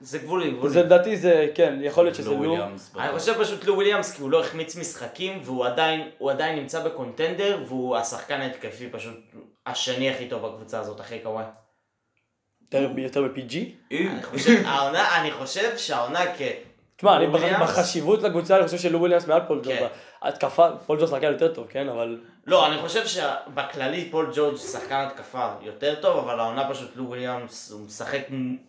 זה גבולי, גבולי. זה לדעתי זה, כן, יכול להיות שזה לו לו. וויליאמס. אני חושב פשוט לו וויליאמס, כי הוא לא החמיץ משחקים, והוא עדיין, הוא עדיין נמצא ב contender, והוא השחקן ההתקפי פשוט השני הכי טוב בקבוצה הזאת, אחרי קוואי. יותר- יותר מ-PG? אני חושב, העונה, אני חושב שהעונה כ... תשמע, אני בחשיבות לקבוצה, אני חושב שלו וויליאמס מעל פול ג'ורג'. כן. התקפה, פול ג'ורג' שחקן יותר טוב, כן, אבל... לא, אני חושב שבכללי פול ג'ורג' שחקן התקפה יותר טוב, אבל העונה פשוט לו וויליאמס, הוא משחק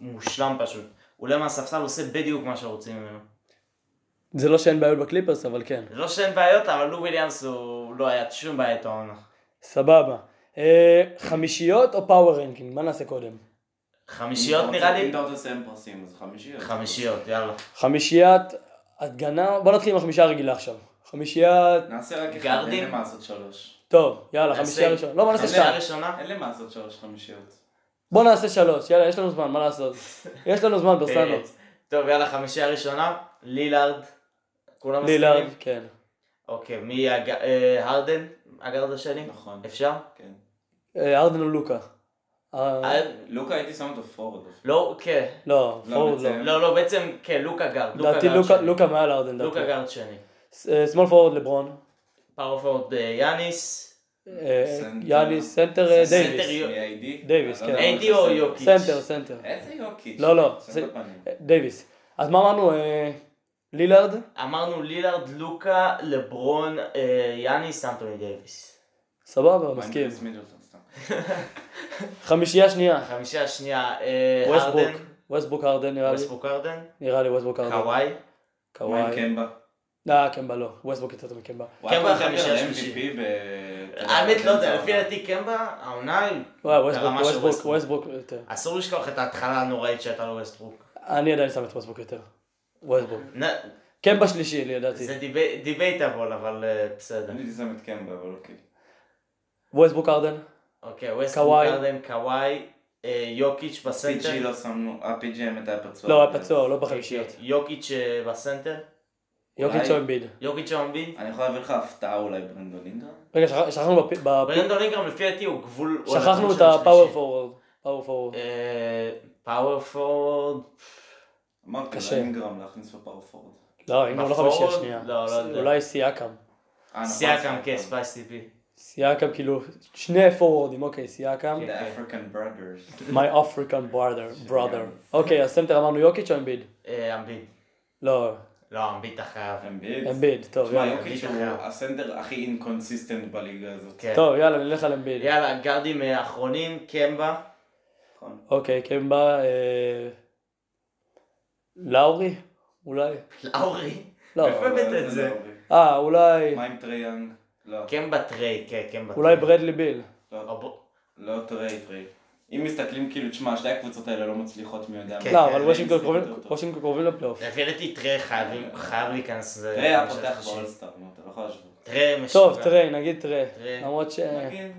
מושלם פשוט. הוא עולה מהספסל, הוא עושה בדיוק מה שרוצים ממנו. זה לא שאין בעיות בקליפרס, אבל כן. זה לא שאין בעיות, אבל לו וויליאמס הוא לא היה שום בעיה איתו העונה. סבבה. אה, חמישיות או power ranking? מה נעשה קודם? חמישיות נראה אם לי? אתה רוצה לסיים פרסים, אז חמישיות. חמישיות, יאללה. חמישיית הגנה, בוא נתחיל עם החמישייה הרגילה עכשיו. חמישיית... נעשה רק אחד? אין למה לעשות שלוש. טוב, יאללה, חמישייה ראשונה. לא, בוא נעשה שתיים. אין למה לעשות שלוש חמישיות. בוא נעשה שלוש, יאללה, יש לנו זמן, מה לעשות? [laughs] יש לנו זמן, ברסנו. פרץ. טוב, יאללה, חמישייה ראשונה. לילארד. כולם מסכימים? לילארד, כן. אוקיי, מי. אה, הרדן? הגרד השני? נכון. אפשר? כן. אה, ארדן או לוקה? אה, אה, לוקה הייתי שם אותו פורוד. לא, כן. לא, לא, פורוד לא. בעצם. לא, לא, בעצם, כן, לוקה גרד. לדעתי לוקה- מעל הארדן, לוקה. guard שני. small forward לברון. power forward אה, יאניס. אה, center. יאניס, center אה, דייוויס. דייוויס, לא כן. יודע, AD או. יוקיץ'? center, center. איזה יוקיץ'? לא, לא. אה, דייוויס. אז מה אמרנו? אה, לילארד? אמרנו לילארד, לוקה, לברון, אה, יאניס, אנטוני דייוויס. סבבה, מסכים. [laughs] חמישייה שנייה. חמישייה השנייה, ווסטברוק. הרדן, ווסטברוק הרדן נראה לי. ווסטברוק הרדן, נראה לי ווסטברוק הרדן. קוואי, מה עם קוואי. קמבה? אה, קמבה לא. ווסטברוק יותר טוב מקמבה. קמבה חמישייה יודע, האמת לא יודע, לפי. דעתי קמבה, העונה היא ווסטברוק. ווסטברוק יותר. אסור לשכוח את ההתחלה הנוראית שהייתה לו ווסטברוק. אני עדיין שם את ווסטברוק יותר. ווסטברוק. נ- קמבה שלישי, לי לדעתי. זה debatable, אבל אה, בסדר. אני הייתי שם את קמבה, אבל אוקיי. ווסטברוק הרדן. אוקיי, ווסטברוק קוואי. הרדן, קוואי, אה, יוקיץ' בסנטר. PG לא שמנו, ה-PG האמת היה פצוע. לא, היה פצוע, לא בחמישיות. אוקיי, יוקיץ' אה, בסנטר. יוקיץ' או אמביד. יוקיץ' או אמביד. אני יכול להביא לך הפתעה אולי ברנדון אינגרם? רגע, שכח- שכחנו ברנדון אינגרם לפי דעתי הוא גבול... שכחנו את ה power. forward. power forward. power forward. אמרתי קשה. לה אינגרם להכניס ב power forward. לא, אינגרם לא? חמישייה שנייה. לא, לא יודע. אולי סיאקם. אה, נכון, סיאקם, כן, Spicy P. סיאקם כאילו, שני פורוורדים, אוקיי, סיאקם. The African Brothers. My African brother, [laughs] brother. אוקיי, הסנטר אמרנו יוקיץ' או אמביד? אה, אמביד. לא, לא, אמביד חייב. אמביד. אמביד, טוב, תשמע, יאללה. יוקיץ' הוא הסנטר הכי inconsistent בליגה הזאת. כן. טוב, יאללה, נלך על אמביד. יאללה, גארדים אה, אחרונים, קמבה. נכון. אוקיי, קמבה, אה, לאורי? אולי? לאורי. לא. איפה הבאת את זה? לא, אה, אולי, מה עם טריי יאנג? לא. קמבה טריי, כן, קמבה אולי טריי. ברדלי ביל. לא, לא טריי, טריי. אם מסתכלים כאילו, תשמע, שתי הקבוצות האלה לא מצליחות מי יודע כן, מה. לא, כן, אבל טריי וושינגטון קרובים- לפלייאוף. לפי דעתי טריי חייבים- חייב להיכנס. זה- טריי היה פותח. באולסטאר, נו, אתה לא יכול להשוות. טריי משוגע. טוב, תראה, נגיד. תראה. למרות ש... נגיד,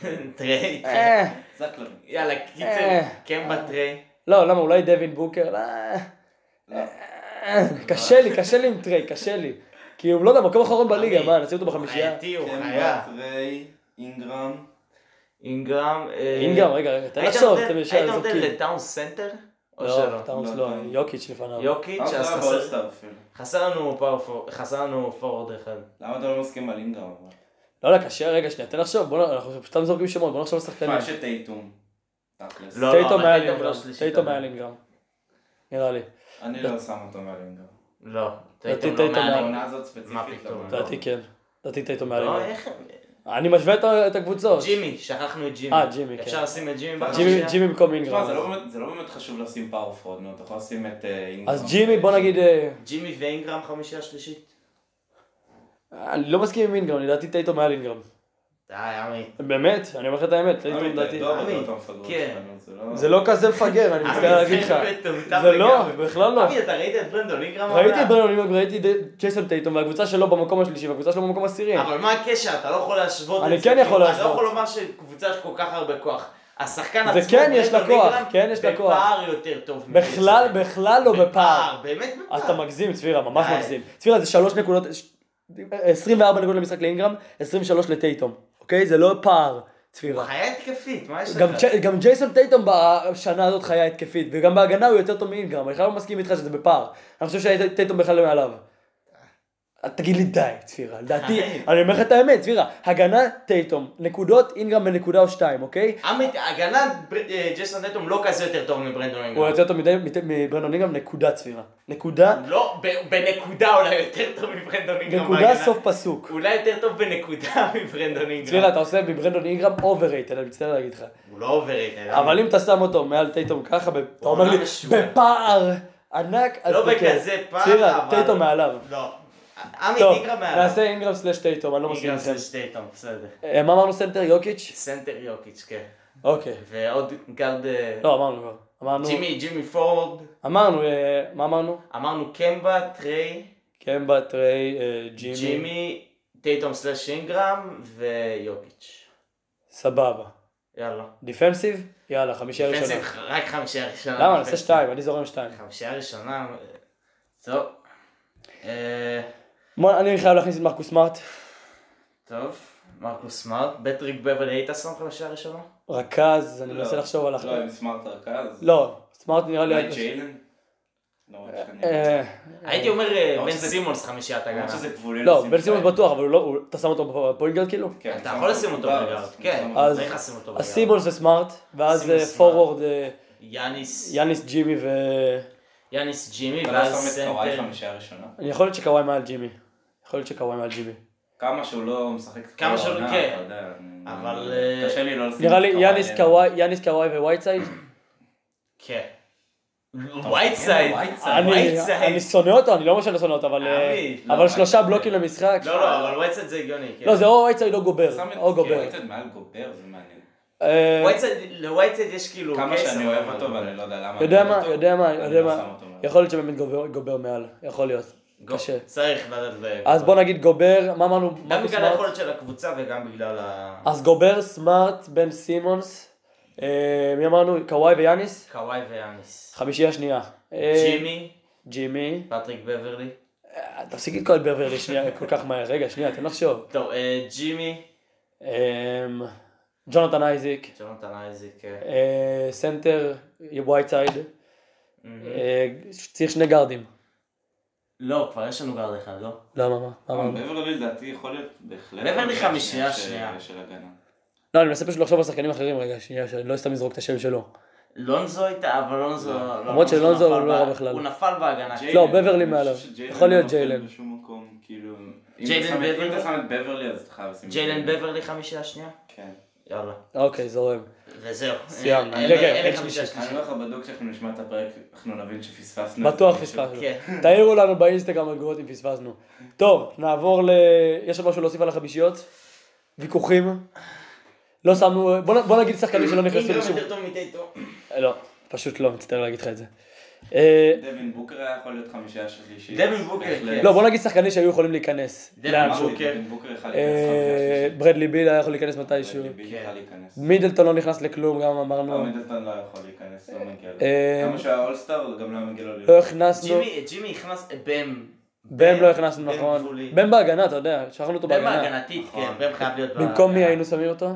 טריי. [laughs] טריי. אה. יאללה, קיצר, אה. קמבה טריי. לא, למה, אולי דווין בוקר? לא. אה, קשה לי, קשה לי עם טריי, קשה לי. כי הוא לא יודע, מקום אחרון בליגה, מה, נשים אותו בחמישייה? בעייתי, הוא קמבה, חיה. אינגרם. אינגרם. אה, אינגרם, רגע, רגע, תן לחשוב, היית נותן. לטאונס סנטר? או לא, שלא? טאונס לא, לא. יוקיץ' לפניו. יוקיץ', אז היה חסר- לנו power for- חסר לנו פורוורד אחד. למה אתה לא מסכים על אינגרם? לא יודע, קשה, רגע, שנייה, תן לחשוב, בוא, נ- אנחנו סתם זורקים שמות, בוא נחשוב על שחקנים. יש את טייטום. תכלס. לא, טייטום לא. מעל אינגרם. נראה לי. אני לא שם אותו מעל אינגרם. לא, לדעתי טייטום לא טייטום מעל מעל. העונה הזאת ספציפית. מה לא. לדעתי כן. לדעתי טייטום מעל לא. איך... אני משווה את הקבוצות. ג'ימי, שכחנו את ג'ימי. אה, ג'ימי, כן. אפשר לשים את ג'ימי בחמישייה? ג'ימי במקום אינגרם. זה לא באמת- זה לא באמת חשוב לשים power forward, נו, אתה יכול לשים את אה, אינגרם. אז ג'ימי, בוא נגיד, אה, ג'ימי ואינגרם חמישייה שלישית? אני לא מסכים עם אינגרם, לדעתי טייטום מעל אינגרם. די, עמי. באמת, אני אומר לך את האמת, לדעתי. לא בדעות המפגרות כן. לא- זה לא כזה מפגר, אני [laughs] מצטער להגיד לך. זה לא. בכלל לא. עמי, אתה ראית את ברנדון אינגרם? ראיתי? את ברנון אינגרם, ראיתי את ג'ייסון טייטום, והקבוצה שלו במקום השלישי, והקבוצה שלו במקום העשירי. אבל מה הקשר? אתה לא יכול להשוות את זה. אני כן יכול כאילו, אתה להשוות. לא יכול לומר שקבוצה יש כל כך הרבה כוח. השחקן זה עצמו, כן, יש לה ברנדון כוח, כן, יש לה כוח. בפער יותר טוב. בכלל. בכלל לא בפער. באמת בפער. אתה מגזים, צבירה, ממש. מגזים. צבירה זה שלוש נקודות, ש- 24 נקודות למשחק לאינגרם, 23 לטייטום. אוקיי? זה לא פער, הוא צבירה. חיה התקפית, מה יש גם, לך? צ'- גם ג'ייסון טייטום בשנה הזאת חיה התקפית, וגם בהגנה הוא יותר טוב מאינגרם, אני בכלל לא מסכים איתך שזה בפער. אני חושב שטייטום בכלל לא מעליו. תגיד לי די, צבירה, לדעתי, די. אני אומר לך את האמת, צבירה, הגנה טייטום, נקודות אינגרם בנקודה או שתיים, אוקיי? עמית, הגנה, אה, ג'ייסון טטום לא כזה יותר טוב מברנדון הוא אינגרם. יותר טוב מדי- מברנדון אינגרם, נקודה צבירה. נקודה, לא, בנקודה אולי יותר טוב מברנדון אינגרם. נקודה. סוף פסוק. אולי יותר טוב בנקודה [laughs] מברנדון אינגרם. צבירה, אתה עושה מברנדון אינגרם overrated, אני מצטער להגיד לך. הוא לא overrated. אבל אם אתה שם אותו מעל טייטום ככה, אתה אומר לי, עונה משוגע. בפער ענק, אז לא זה. בכזה פער, אבל... טייטום מעליו. לא. טוב, אינגרם מעליו. נעשה אינגרם slash טייטום, אני לא מסכים אינגרם איתכם. זה שטייטום, בסדר. אה, מה אמרנו סנטר יוקיץ'? סנטר יוקיץ', כן. אוקיי. ועוד גארד... אה, לא, אמרנו כבר. אמרנו, ג'ימי, ג'ימי פורוורד. אמרנו, אה, מה אמרנו? אמרנו קמבה, טריי, קמבה, טריי, ג'ימי. ג'ימי, טייטום slash אינגרם ויוקיץ'. סבבה. יאללה. defensive? יאללה, חמישייה ראשונה. defensive, רק חמישייה ראשונה. למה? נעשה. שתיים, אני זורם שתיים. חמישייה ראשונה. טוב. אה, בוא, אני חייב להכניס את מרקוס סמארט. טוב. מרקוס סמארט. פטריק בברלי היית שם חמישייה ראשונה? רכז, אני לא. מנסה לחשוב על לא, אחר. עם סמארט רכז. לא, סמארט נראה לי... אולי ג'יילן? לא, שאני- אה, הייתי אומר אה, למרות בן סימונס חמישיית הגנה. למרות שזה גבולי לא, בן סימונס. בטוח, אבל הוא לא, אתה שם אותו ב point guard כאילו? כן, אתה יכול לשים אותו בגארד, אז כן. אז- צריך לשים אותו אז בגארד. סימונס וסמארט, ואז סימונס אה, סמארט. פורוורד אה, יאניס, יאניס ג'ימי ו... יאניס ג'ימי, אתה לא ואז סנטר. אני יכול להיות שקוואי מעל ג'ימי. יכול להיות שקוואי מעל ג'ימי. כמה שהוא לא משחק כמה שהוא- כן. אתה יודע. אבל, אני- אה, קשה לי לא לשים נראה את לי קוואי יאניס. קוואי, יאניס קוואי ווייטסייד. כן. אתה וייטסייד. מסתכל על וייטסייד. אני. אני שונא אותו, אני לא אומר שאני שונא אותו, אבל אה, לא, אבל שלושה. בלוקים למשחק. לא, לא, אבל וייטסייד זה הגיוני. כן. לא, זה או וייטסייד או גובר. או גובר. וייטסייד מעל גובר, זה מעניין. אה, וייטסייד, לווייטסייד יש כאילו... כמה שאני אבל- אוהב אותו ואני לא יודע למה. יודע אני מה, יודע מה, אני יודע לא מה. יכול להיות שבאמת גובר מעל, יכול להיות. קשה. צריך לדעת. אז בוא נגיד גובר, מה אמרנו? גם בגלל? היכולת של הקבוצה וגם בגלל ה... אז גובר, סמארט, בן סימונס, אה, מי אמרנו? קוואי ויאניס? קוואי ויאניס. חמישייה שנייה. אה, ג'ימי, ג'ימי. פטריק בברלי. אה, תפסיק לתקוע את בברלי שנייה [laughs] כל כך מהר. רגע, שנייה, תן לחשוב. טוב, ג'ימי, אה, ג'ונתן אייזיק. ג'ונתן אייזיק. אה, סנטר, וייטסייד. צריך שני גארדים. לא, כבר יש לנו גארד אחד, לא? למה, מה? מה אמרנו? בברלי לדעתי יכול להיות בהחלט... בברלי חמישייה של- שנייה. של הגנה. לא, אני מנסה פשוט לחשוב על שחקנים אחרים רגע, שנייה, שאני לא סתם אזרוק את השם שלו. לונזו הייתה, אבל לונזו... לא. לא, למרות שלונזו הוא לא רע בכלל. הוא נפל בהגנה. לא, בברלי מעליו. יכול להיות לא ג'יילן. בשום מקום, כאילו... ג'יילן בברלי? אם אתה שם את בברלי אז אתה חייב לשים... את ג'יילן בברלי חמישייה שנייה? כן. יאללה. אוקיי, זורם. וזהו. סיימנו. אין- כן, אין- כן, לי אין שלישית. אני. אומר לך בדוק שאנחנו נשמע את הפרק, אנחנו נבין שפספסנו. בטוח. פספסנו. כן. תעירו לנו באינסטגרם בתגובות אם פספסנו. טוב, נעבור ל... יש עוד משהו להוסיף על החמישיות? ויכוחים? לא שמנו... בוא נגיד שחקנים שלא נכנסו אינגרם לשום... יותר טוב מטייטו. לא, פשוט לא, מצטער להגיד לך את זה. אה, דווין בוקר היה יכול להיות חמישייה שלישית. דווין בוקר. כן. לא, בוא נגיד שחקנים שהיו יכולים להיכנס. דווין בוקר. בוקר יכול אה, להיכנס חמישייה שלישית. ברדלי ביל היה יכול להיכנס מתישהו. להיכנס. מידלטון לא נכנס לכלום, גם לא, אמרנו. מידלטון לא יכול להיכנס, לא מגיע לו. אה, כמה שהוא היה אולסטאר, גם לא מגיע לו לא. הכנסנו. ג'ימי, נכנס, בם. בם לא הכנסנו, בם נכון. בם בהגנה, אתה יודע, שכחנו אותו בם בהגנה. ההגנתית, כן, נכון. בם חייב להיות במקום מי בהגנה. היינו שמים אותו?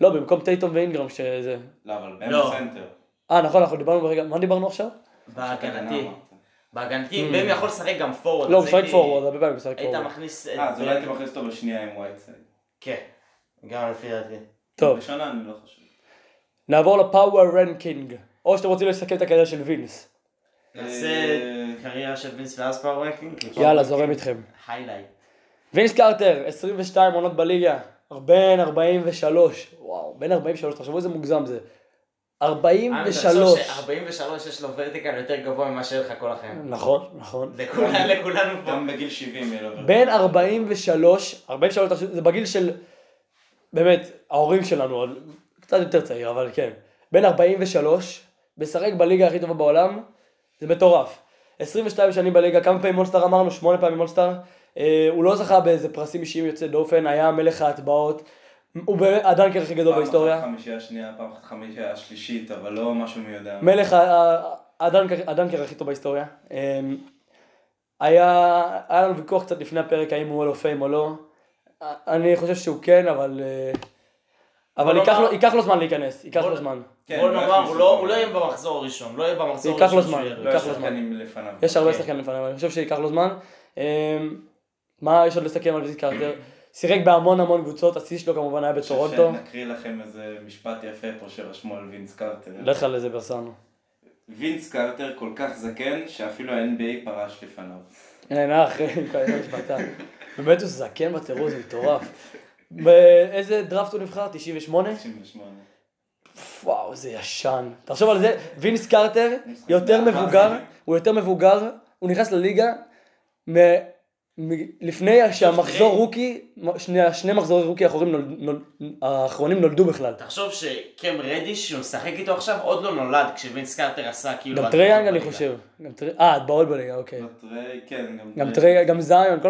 לא, במקום טייטום ואינגרם שזה... לא, אבל בם לא. בסנטר. אה, נכון, אנחנו דיברנו ברגע... מה דיברנו עכשיו? בהגנתי. בהגנתי, בם יכול לשחק גם פורוורד. לא, הוא משחק פורוורד, הרבה פעמים משחק היית פורוורד. מכניס... את אה, אז אולי הייתי מכניס אותו בשנייה עם וייטסייד. כן, גם לפי דעתי. טוב, בשנה אני לא חושב. נעבור ל power ranking. או שאתם רוצים לסכם את הקריירה של וינס. נעשה אה, קריירה של וינס ואז power ranking? יאללה, זורם איתכם. highlight. וינס קרטר, 22 עונות בליגה, בן 43. וואו, בן 43, תחשבו איזה מוגזם זה. 43. 43 יש לו vertical יותר גבוה ממה שיהיה לך כל החיים. נכון, נכון. לכולנו פה. גם בגיל 70 יהיה לו ורטיקל. בן 43, 43, תחשבו, זה בגיל של, באמת, ההורים שלנו, קצת יותר צעיר, אבל כן. בן 43, משחק בליגה הכי טובה בעולם, זה מטורף. 22 שנים בליגה, כמה פעמים אולסטאר אמרנו? שמונה פעמים אולסטאר. אה, הוא לא זכה באיזה פרסים אישיים יוצאי דופן, היה מלך ההטבעות. הוא באמת הדנקר הכי גדול פעם בהיסטוריה. אחת חמישייה שנייה, פעם אחת חמישייה שלישית, אבל לא משהו מי יודע. מלך הדנקר, הדנקר הכי טוב בהיסטוריה. אמ, היה, היה לנו ויכוח קצת לפני הפרק האם הוא הולו פיים או לא. אני חושב שהוא כן, אבל... אה, אבל ייקח לו, ייקח לו זמן להיכנס, ייקח לו זמן. כן, בוא לא נאמר, הוא לא-. הוא לא יהיה במחזור הראשון, לא יהיה במחזור ייקח לו הראשון. זמן, לא, ייקח יש לו זמן. שחקנים לפניו. יש הרבה כן. שחקנים לפניו, אני חושב שייקח לו זמן. אמ, מה יש עוד לסכם על ויזית קרטר? שיחק בהמון המון קבוצות, השיא שלו כמובן היה אני חושב בטורונטו. שנקריא לכם איזה משפט יפה פה שרשמו על וינס קרטר. לך על איזה ברסנו. וינס קרטר כל כך זקן שאפילו ה-NBA פרש לפניו. אין, [laughs] משפטה. באמת הוא זקן בטירוף, זה מטורף. באיזה דראפט הוא נבחר? 98? 98. וואו, זה ישן. תחשוב על זה, וינס קרטר יותר מבוגר. הוא יותר מבוגר, הוא נכנס לליגה לפני שהמחזור. רוקי, שני, שני מחזורי רוקי האחרונים נול- נול- האחרונים נולדו בכלל. תחשוב שקם רדיש, שהוא משחק איתו עכשיו, עוד לא נולד כשווינס קרטר עשה כאילו... גם טריי יאנג אני. חושב. גם אה, הטבעות בליגה, אוקיי. לא, טריי, כן, גם גם זיון,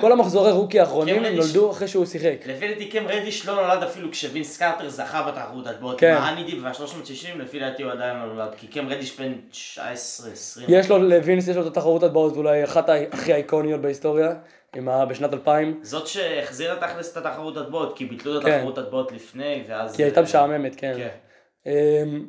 כל המחזורי rookie האחרונים כן. נולדו אחרי שהוא שיחק. לפי דעתי קם רדיש לא נולד אפילו כשווינס קרטר זכה בתחרות הטבעות. כן. עם ה honey dip וה-360 לפי דעתי הוא עדיין לא נולד. כי קם רדיש בן 19-20. יש לו, לווינס יש לו את התחרות הטבעות, ואולי אחת הכי אייקוניות בהיסטוריה, עם ה- בשנת 2000. זאת שהחזירה תכלס את התחרות הטבעות, כי ביטלו את כן. התחרות הטבעות לפני, ואז... כי היא הייתה משעממת, כן. כן. אמ,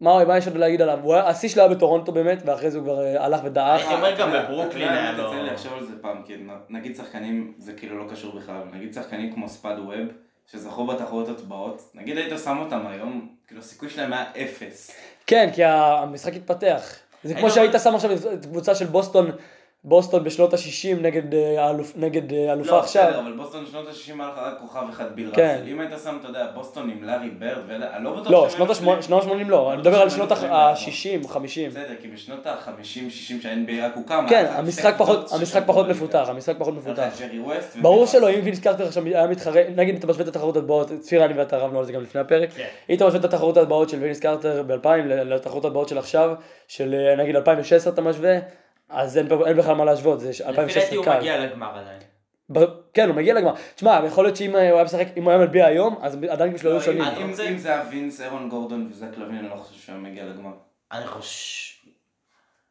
מה מה יש עוד להגיד עליו? השיא שלו היה בטורונטו באמת, ואחרי זה הוא כבר אה, הלך ודעך. הייתי אומר גם בברוקלין היה לו- יצא לי לחשוב על זה פעם, כי נגיד שחקנים, זה כאילו לא קשור בכלל, נגיד שחקנים כמו ספאד ווב, שזכו בתחרות הטבעות, נגיד היית שם אותם היום, כאילו הסיכוי שלהם היה אפס. כן, כי המשחק התפתח. זה כמו היית שהיית שם עכשיו את קבוצה של בוסטון בוסטון בשנות ה-60 נגד אה, האלוף- נגד אה, אלופה לא, עכשיו. בסדר, אבל בוסטון שנות ה-60 היה לך רק כוכב אחד ביל כן. ראסל. אם היית שם, אתה יודע, בוסטון עם לארי ברד, ואלה, אני לא בטוח לא, שנות היו ה-80 יכולים- לא, אני מדבר על שנות שהם היו יכולים ה-60, 50. בסדר, כי בשנות ה-50-60 שה-NBA רק הוקם, כן, המשחק פחות, המשחק פחות. מפותח, המשחק פחות מפותח. ברור שלא. אם וינס קרטר עכשיו היה מתחרה, נגיד אתה משווה את התחרות הטבעות, צפירה אני ואתה רבנו על זה גם לפני הפרק, כן. אם אתה משווה את התחרות הטבעות של וינס קרטר ב-2000 לתחרות הטבעות של עכשיו, של אה, נגיד 2016 אתה משווה, אז אין אין בכלל מה להשוות, זה ש- לפי דעתי 2016 הוא קל. מגיע לגמר עדיין. ב- כן, הוא מגיע לגמר. תשמע, יכול להיות שאם אה, הוא היה משחק, אם הוא היה מלביע היום, אז הדנקים שלו היו לא, שונים. אם- זה היה וינס, אירון גורדון וזק לוין, אני לא חושב שהוא מגיע לגמר. אני חושב...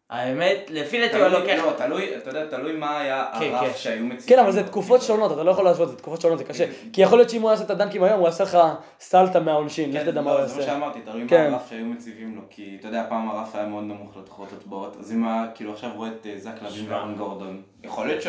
האמת, לפי דעתי הוא לוקח... לא, תלוי, אתה יודע, תלוי מה היה כן, הרף כן. שהיו מציבים. כן, אבל זה. תקופות שונות, אתה לא יכול להשוות, זה תקופות שונות, זה קשה. כי יכול להיות שאם הוא יעשה את הדנקים היום, הוא יעשה לך סלטה מהעונשין, לך כן, תדע מה הוא לא, זה מה יעשה. שאמרתי, תלוי כן. מה הרף שהיו מציבים לו, כי אתה יודע, פעם הרף היה מאוד נמוך לתחרות הטבעות, אז אם היה, כאילו עכשיו רואה את אה, זק לוין. ואהרון גורדון, יכול להיות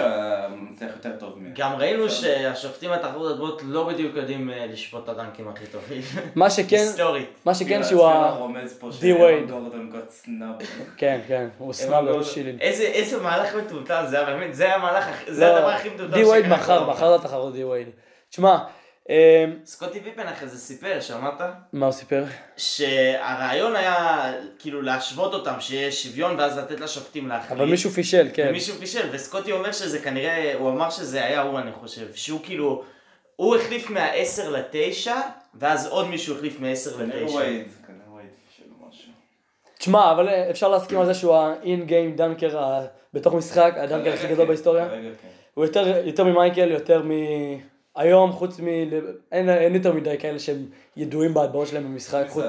מצליח יותר טוב מהם. גם ראינו. שהשופטים בתחרות הדברות לא בדיוק יודעים אה, לשפוט את הדנקים הכי טובים. מה שכן, היסטורית. מה שכן שהוא ה... רומז פה וייד. גורדון got snubbed. כן, כן, הוא סנאבר שילין. איזה איזה מהלך מטומטם זה היה, באמת, זה המהלך, זה לא, הדבר הכי מטומטם די וייד שקרה מכר. מכר את התחרות די וייד. תשמע, סקוטי פיפן אחרי זה סיפר, שמעת? מה הוא סיפר? שהרעיון היה כאילו להשוות אותם, שיש שוויון ואז לתת לשופטים להחליט. אבל מישהו פישל, כן. מישהו פישל, וסקוטי אומר שזה כנראה, הוא אמר שזה היה הוא אני חושב, שהוא כאילו, הוא החליף מה-10 ל-9, ואז עוד מישהו החליף מ-10 כנראה ל-9. וייד, כנראה וייד של משהו. תשמע, אבל אה, אפשר להסכים על זה שהוא game דנקר בתוך משחק, הדנקר הכי גדול כן, בהיסטוריה. כן. הוא יותר, יותר ממייקל, יותר מ... היום, חוץ מ... אין, אין יותר מדי כאלה שהם ידועים בהטבעות שלהם במשחק. חוץ...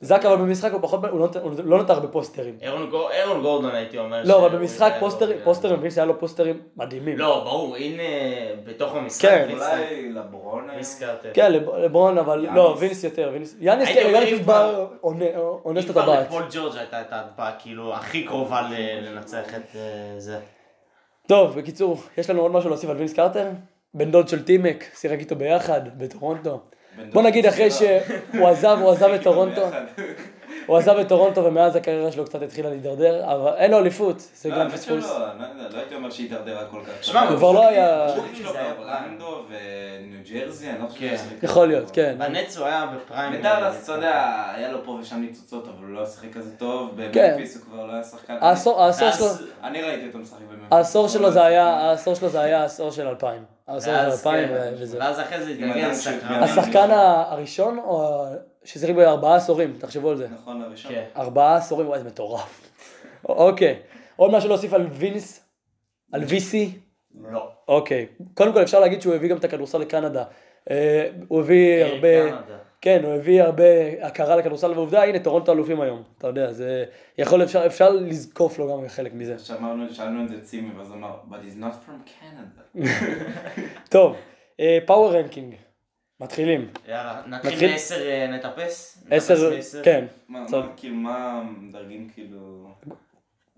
זק. אבל במשחק הוא פחות, הוא לא, הוא לא נותר בפוסטרים. אירון גור- אירון גורדון הייתי אומר. לא, אבל במשחק פוסטרים, לו- פוסטרים, מבין שהיה לו פוסטרים מדהימים. לא, ברור, הנה, בתוך המשחק, כן. אולי לברון. כן, לב- לברון, אבל. לא, וינס יותר, וינס, יאניס, אומר, יאניס בא, כבר- אונ- אונס אם את כבר הטבעת. לפול ג'ורג' הייתה את ההטבעה, כאילו, הכי קרובה לנצח את אה, זה. טוב, בקיצור, יש לנו עוד משהו להוסיף על וינס קרטר? בן דוד של טימק, שיחק איתו ביחד, בטורונטו. בוא נגיד אחרי. שהוא עזב, הוא עזב את טורונטו. הוא עזב את טורונטו ומאז הקריירה שלו קצת התחילה להידרדר, אבל אין לו אליפות, זה לא, גם פספוס. לא יודע, לא הייתי אומר שהיא הידרדרה כל כך. שמע, הוא כבר לא היה... באורלנדו וניו ג'רזי, אני לא חושב כן. שיחק יכול להיות. כן. בנץ הוא היה בפריים. בדאלאס, אתה יודע, היה לו פה ושם ניצוצות, אבל הוא לא היה שיחק כזה טוב. כן. במפיס הוא כבר לא היה שחקן. העשור שלו, אני ראיתי אותו משחק במפיס. העשור שלו לא זה היה. העשור שלו זה היה העשור של 2000. העשור של ואז 2000 כן, וזה. ואז אחרי זה התגלגל השחקן הראשון, או ששיחק בארבעה עשורים, תחשבו על זה. נכון, הראשון. כן. ארבעה עשורים, וואי, זה מטורף. [laughs] אוקיי, עוד משהו להוסיף על וינס? על VC? לא. אוקיי. קודם כל אפשר להגיד שהוא הביא גם את הכדורסל לקנדה. אה, הוא הביא כן, הרבה... כן, הוא הביא הרבה הכרה לכדורסל, ועובדה, הנה, טורונטו אלופים היום. אתה יודע, זה... יכול, אפשר, אפשר לזקוף לו גם חלק מזה. שאמרנו, שאלנו את זה צימי, ואז הוא אמר, but he's not from Canada. [laughs] טוב, power ranking. מתחילים. יאללה, נתחיל? נתחיל מעשר אה, נטפס? נטפס עשר, מעשר? כן. מה. מה, כאילו, מה מדרגים כאילו...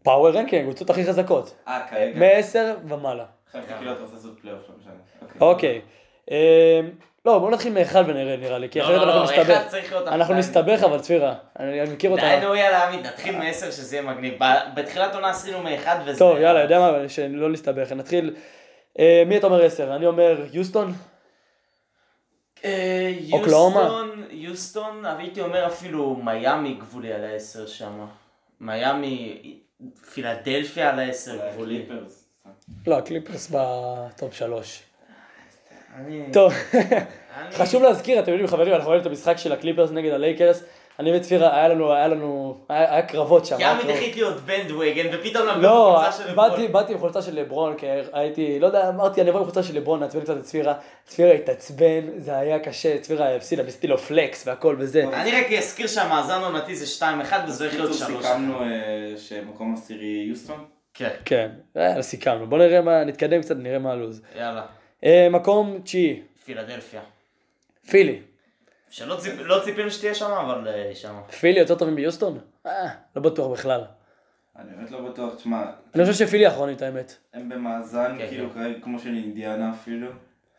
power ranking, הקבוצות הכי חזקות. אה, כרגע. מעשר ומעלה. חשבתי כאילו אתה רוצה לעשות פלייאוף, לא משנה. אוקיי. אה, לא, בואו נתחיל מאחד ונראה נראה לי, כי לא, אחרת לא, אנחנו לא, נסתבך. אחד צריך להיות אנחנו. נסתבך אבל צפירה, אני מכיר אותה. די נו יאללה עמית, נתחיל מעשר שזה יהיה מגניב. ב- בתחילת עונה עשינו מאחד וזה... טוב, יאללה, יודע מה, שלא נסתבך, נתחיל. אה, מי אתה אומר עשר? אני אומר יוסטון? אה, אוקלהומה? יוסטון, יוסטון, הייתי אומר אפילו מיאמי גבולי על העשר שם. מיאמי, פילדלפיה על העשר גבולי. קליפרס. לא, הקליפרס בטופ שלוש. אני- טוב, חשוב להזכיר, אתם יודעים חברים, אנחנו רואים את המשחק של הקליפרס נגד הלייקרס. אני וצפירה, היה לנו, היה לנו, היה היה קרבות שם. כי עמית. החליט להיות בנדווגן ופתאום נביא לא, חולצה של באתי, לברון. באתי עם חולצה של לברון, כי הייתי, לא יודע, אמרתי, אני אבוא עם חולצה של לברון, נעצבן קצת את צפירה. צפירה התעצבן, זה היה קשה, צפירה הפסידה, עשיתי לו פלקס והכל וזה. אני רק אזכיר שהמאזן עונתי זה 2-1 וזה הולך להיות 3-1. בקיצור סיכמנו אה, שמקום עשירי יוסטון. כן, כן, סיכמנו. בוא נראה מה, נתקדם קצת, נראה מה הלו"ז. יאללה. אה, מקום תשיעי, פילדלפיה. פילי. שלא ציפ- לא ציפינו שתהיה שם, אבל אה, שם. פילי יותר טובים מיוסטון? אה, לא בטוח בכלל. אני באמת לא בטוח, תשמע, אני חושב שפילי אחרונית האמת. הם במאזן, כן, כאילו, כן. כמו של אינדיאנה אפילו.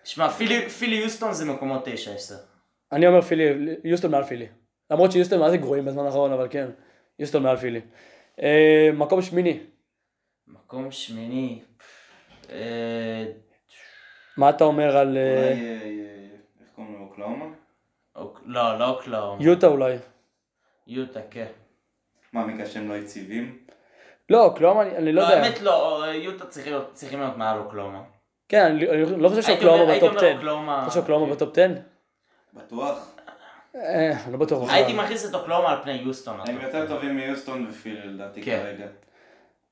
שמע, פילי פילי יוסטון זה מקומות 9-10. אני אומר פילי, יוסטון מעל פילי. למרות שיוסטון מה זה גרועים בזמן האחרון, אבל כן, יוסטון מעל פילי. אה, מקום שמיני, מקום שמיני. אה, מה אתה אומר על אה, אולי, אה, אה, איך קוראים לו? אוקלהומה? אוק- לא, לא אוקלהומה. יוטה אולי? יוטה, כן. מה, בגלל שהם לא יציבים? לא, קלהומה אני- אני לא לא, יודע. האמת לא, יוטה צריכים להיות- צריכים להיות מעל אוקלהומה. כן, אני אני לא חושב הייתי שאוקלהומה אומר- הייתי בטופ אומר 10. אוקלהומה- אתה חושב שאוקלהומה בטופ 10? בטוח. אה, אני לא בטוח. הייתי מכניס את אוקלהומה על פני יוסטון. הם יותר טובים מיוסטון ופילי לדעתי כן. כרגע.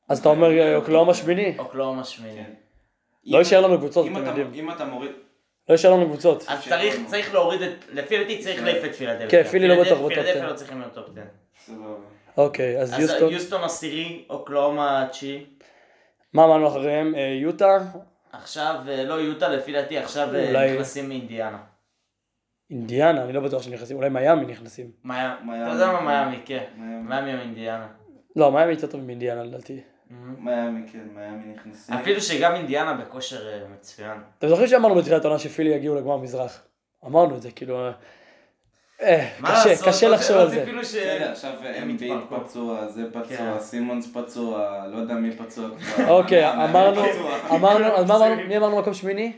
אז אתה אומר אוקלאומה שמיני? אוקלאומה שמיני. כן. לא יישאר לנו קבוצות, אם אתם אתה- יודעים. אם אתה מוריד... לא יישאר לנו קבוצות. אז צריך, צריך להוריד את, לפי דעתי צריך להעיף את פילדלפיה. כן, פילי לא בטוח בטופ פילדלפיה 10. לא צריכים להיות טופ 10. סבבה. אוקיי, אז אז יוסטון. יוסטון עשירי, אוקלהומה תשיעי. מה אמרנו אחריהם? אה, יוטה? עכשיו, אה, לא יוטה, לפי דעתי עכשיו אה, נכנסים מאינדיאנה. אינדיאנה? אני לא בטוח שנכנסים. אולי מיאמי נכנסים. מיאמי. אתה יודע מה מיאמי, כן. מיאמי. מיאמי או אינדיאנה. לא, מיאמי יותר טוב מאינדיאנה לדעתי. מיאמי, כן, מיאמי נכנסים. אפילו שגם אינדיאנה בכושר אה, מצוין. אתם זוכרים שאמרנו בתחילת העונה שפילי יגיעו לגמר מזרח? אמרנו את זה, כאילו... אה, מה קשה? קשה לא לחשוב לא על זה. ש... בסדר, עכשיו אמביד. פצוע, זה כן. פצוע, סימונס פצוע, לא יודע מי פצוע כבר. אוקיי, אמרנו. אמרנו, אז מה אמרנו, מי אמרנו מקום שמיני?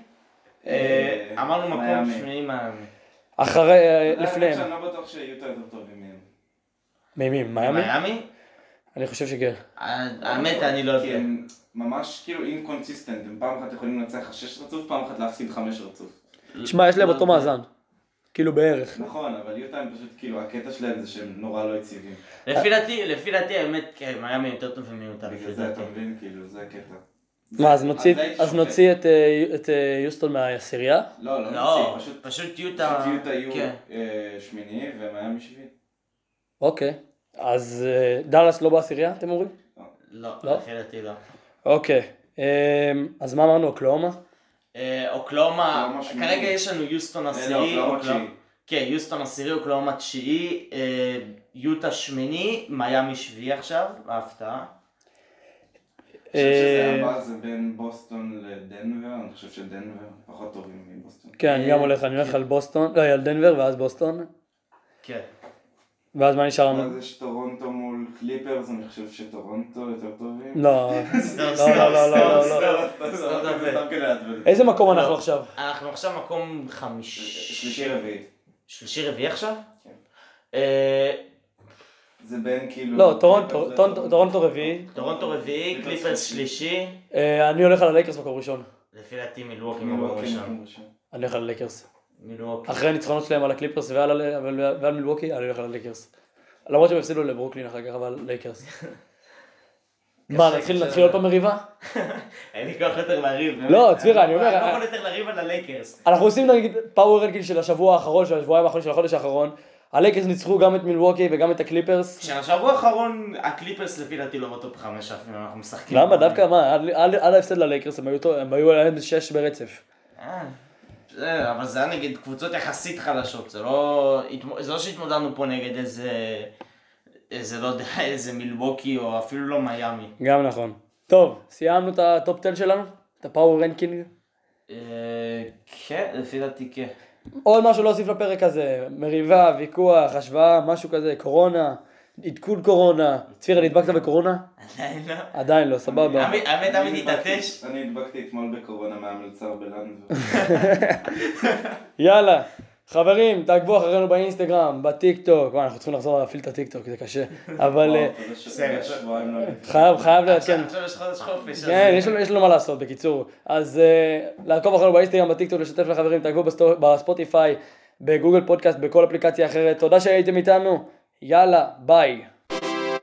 אה, אמרנו מקום. שמיני מיאמי. אחרי, אה, האמת לפניהם. שאני לא בטוח שיוטה יותר טובים מהם. מי, מי, מיאמי? מיאמי? אני חושב שכן. האמת, אני לא כי יודע. ממש כאילו inconsistent, הם פעם אחת יכולים לנצח שש רצוף, פעם אחת להפסיד חמש רצוף. שמע, יש להם לא אותו יודע. מאזן. כאילו בערך. נכון, אבל יוטה הם פשוט כאילו, הקטע שלהם זה שהם נורא לא יציבים. לפי דעתי, לפי דעתי האמת, כן, מיאמי יותר טוב לפי בגלל זה. אתה מבין, כאילו, זה הקטע. מה, אז נוציא- את, אה, את אה, יוסטון מהעשירייה? לא, לא לא, נוציא, פשוט פשוט יוטה, פשוט יוטה יהיו כן. אה, שמיני ומיאמי שביעי. אוקיי. אז אה, דאלאס לא בעשירייה, אתם אומרים? לא, לא? לפי דעתי לא. אוקיי. אה, אז מה אמרנו? אוקלאומה? אה, אוקלאומה. כרגע יש לנו יוסטון לא, עשירי. כן, יוסטון עשירי, אוקלאומה תשיעי, אה, יוטה שמיני, מיאמי שביעי עכשיו, ההפתעה. אני חושב שזה אה, הבא זה בין בוסטון לדנבר, אני חושב שדנבר פחות טובים מבוסטון. כן, אני גם הולך, אני הולך על בוסטון, לא, על דנבר ואז בוסטון. כן. ואז מה נשאר לנו? אז יש טורונטו מול קליפרס, אני חושב שטורונטו יותר טובים. לא, לא, לא, לא, לא, לא. איזה מקום אנחנו לא. עכשיו? אנחנו עכשיו מקום חמישי. שלישי רביעי. שלישי רביעי עכשיו? כן. אה, זה בין כאילו... לא, טורונטו, טורונטו- רביעי. טורונטו רביעי, קליפרס שלישי. אה, אני הולך על הלייקרס מקום ראשון. לפי דעתי ראשון. מקום ראשון. אני הולך על הלייקרס. מילווקי. אחרי הניצחונות שלהם על הקליפרס ועל ה- ועל ועל מילווקי, אני הולך על הלייקרס. למרות שהם הפסידו לברוקלין אחר כך, אבל לייקרס. [laughs] מה, נתחיל עוד פעם מריבה? [laughs] אין לי כוח יותר לריב. לא, צפירה, אני אומר, אני לא אה, יכול יותר לריב על הלייקרס. אנחנו עושים נגיד power ranking של השבוע האחרון, של השבועיים האחרונים של החודש האחרון. הלייקרס ניצחו גם את מילווקי וגם את הקליפרס. שהשבוע האחרון הקליפרס לפי דעתי לא בטופ חמש אנחנו משחקים. למה? דווקא מה? עד- ההפסד ללייקרס הם היו טוב- הם היו עליהם שש ברצף. אבל זה היה נגד קבוצות יחסית חלשות, זה לא, זה לא שהתמודדנו פה נגד איזה, איזה לא יודע, [laughs] איזה מילווקי או אפילו לא מיאמי. גם נכון. טוב, סיימנו את הטופ 10 שלנו? את ה power ranking? אה, כן, לפי דעתי כן. עוד משהו להוסיף לפרק הזה, מריבה, ויכוח, השוואה, משהו כזה, קורונה, עדכון קורונה. צפירה, נדבקת בקורונה? עדיין לא. עדיין לא, סבבה. האמת הדבקתי- התעטש. אני הדבקתי אתמול בקורונה מהמלצר בלנדבר. [laughs] יאללה, חברים, תעקבו אחרינו באינסטגרם, בטיק טוק, וואי, אנחנו צריכים לחזור להפעיל את הטיק טוק, זה קשה, [laughs] אבל אה, לא. חייב, חייב לעדכן. עכשיו יש חודש חופש. כן, יש לנו- מה לעשות, בקיצור. אז אה, לעקוב אחרינו באינסטגרם, בטיק טוק, לשתף לחברים, תעקבו בספוטיפיי, בגוגל פודקאסט, בכל אפליקציה אחרת. תודה שהייתם איתנו, יאללה, ביי.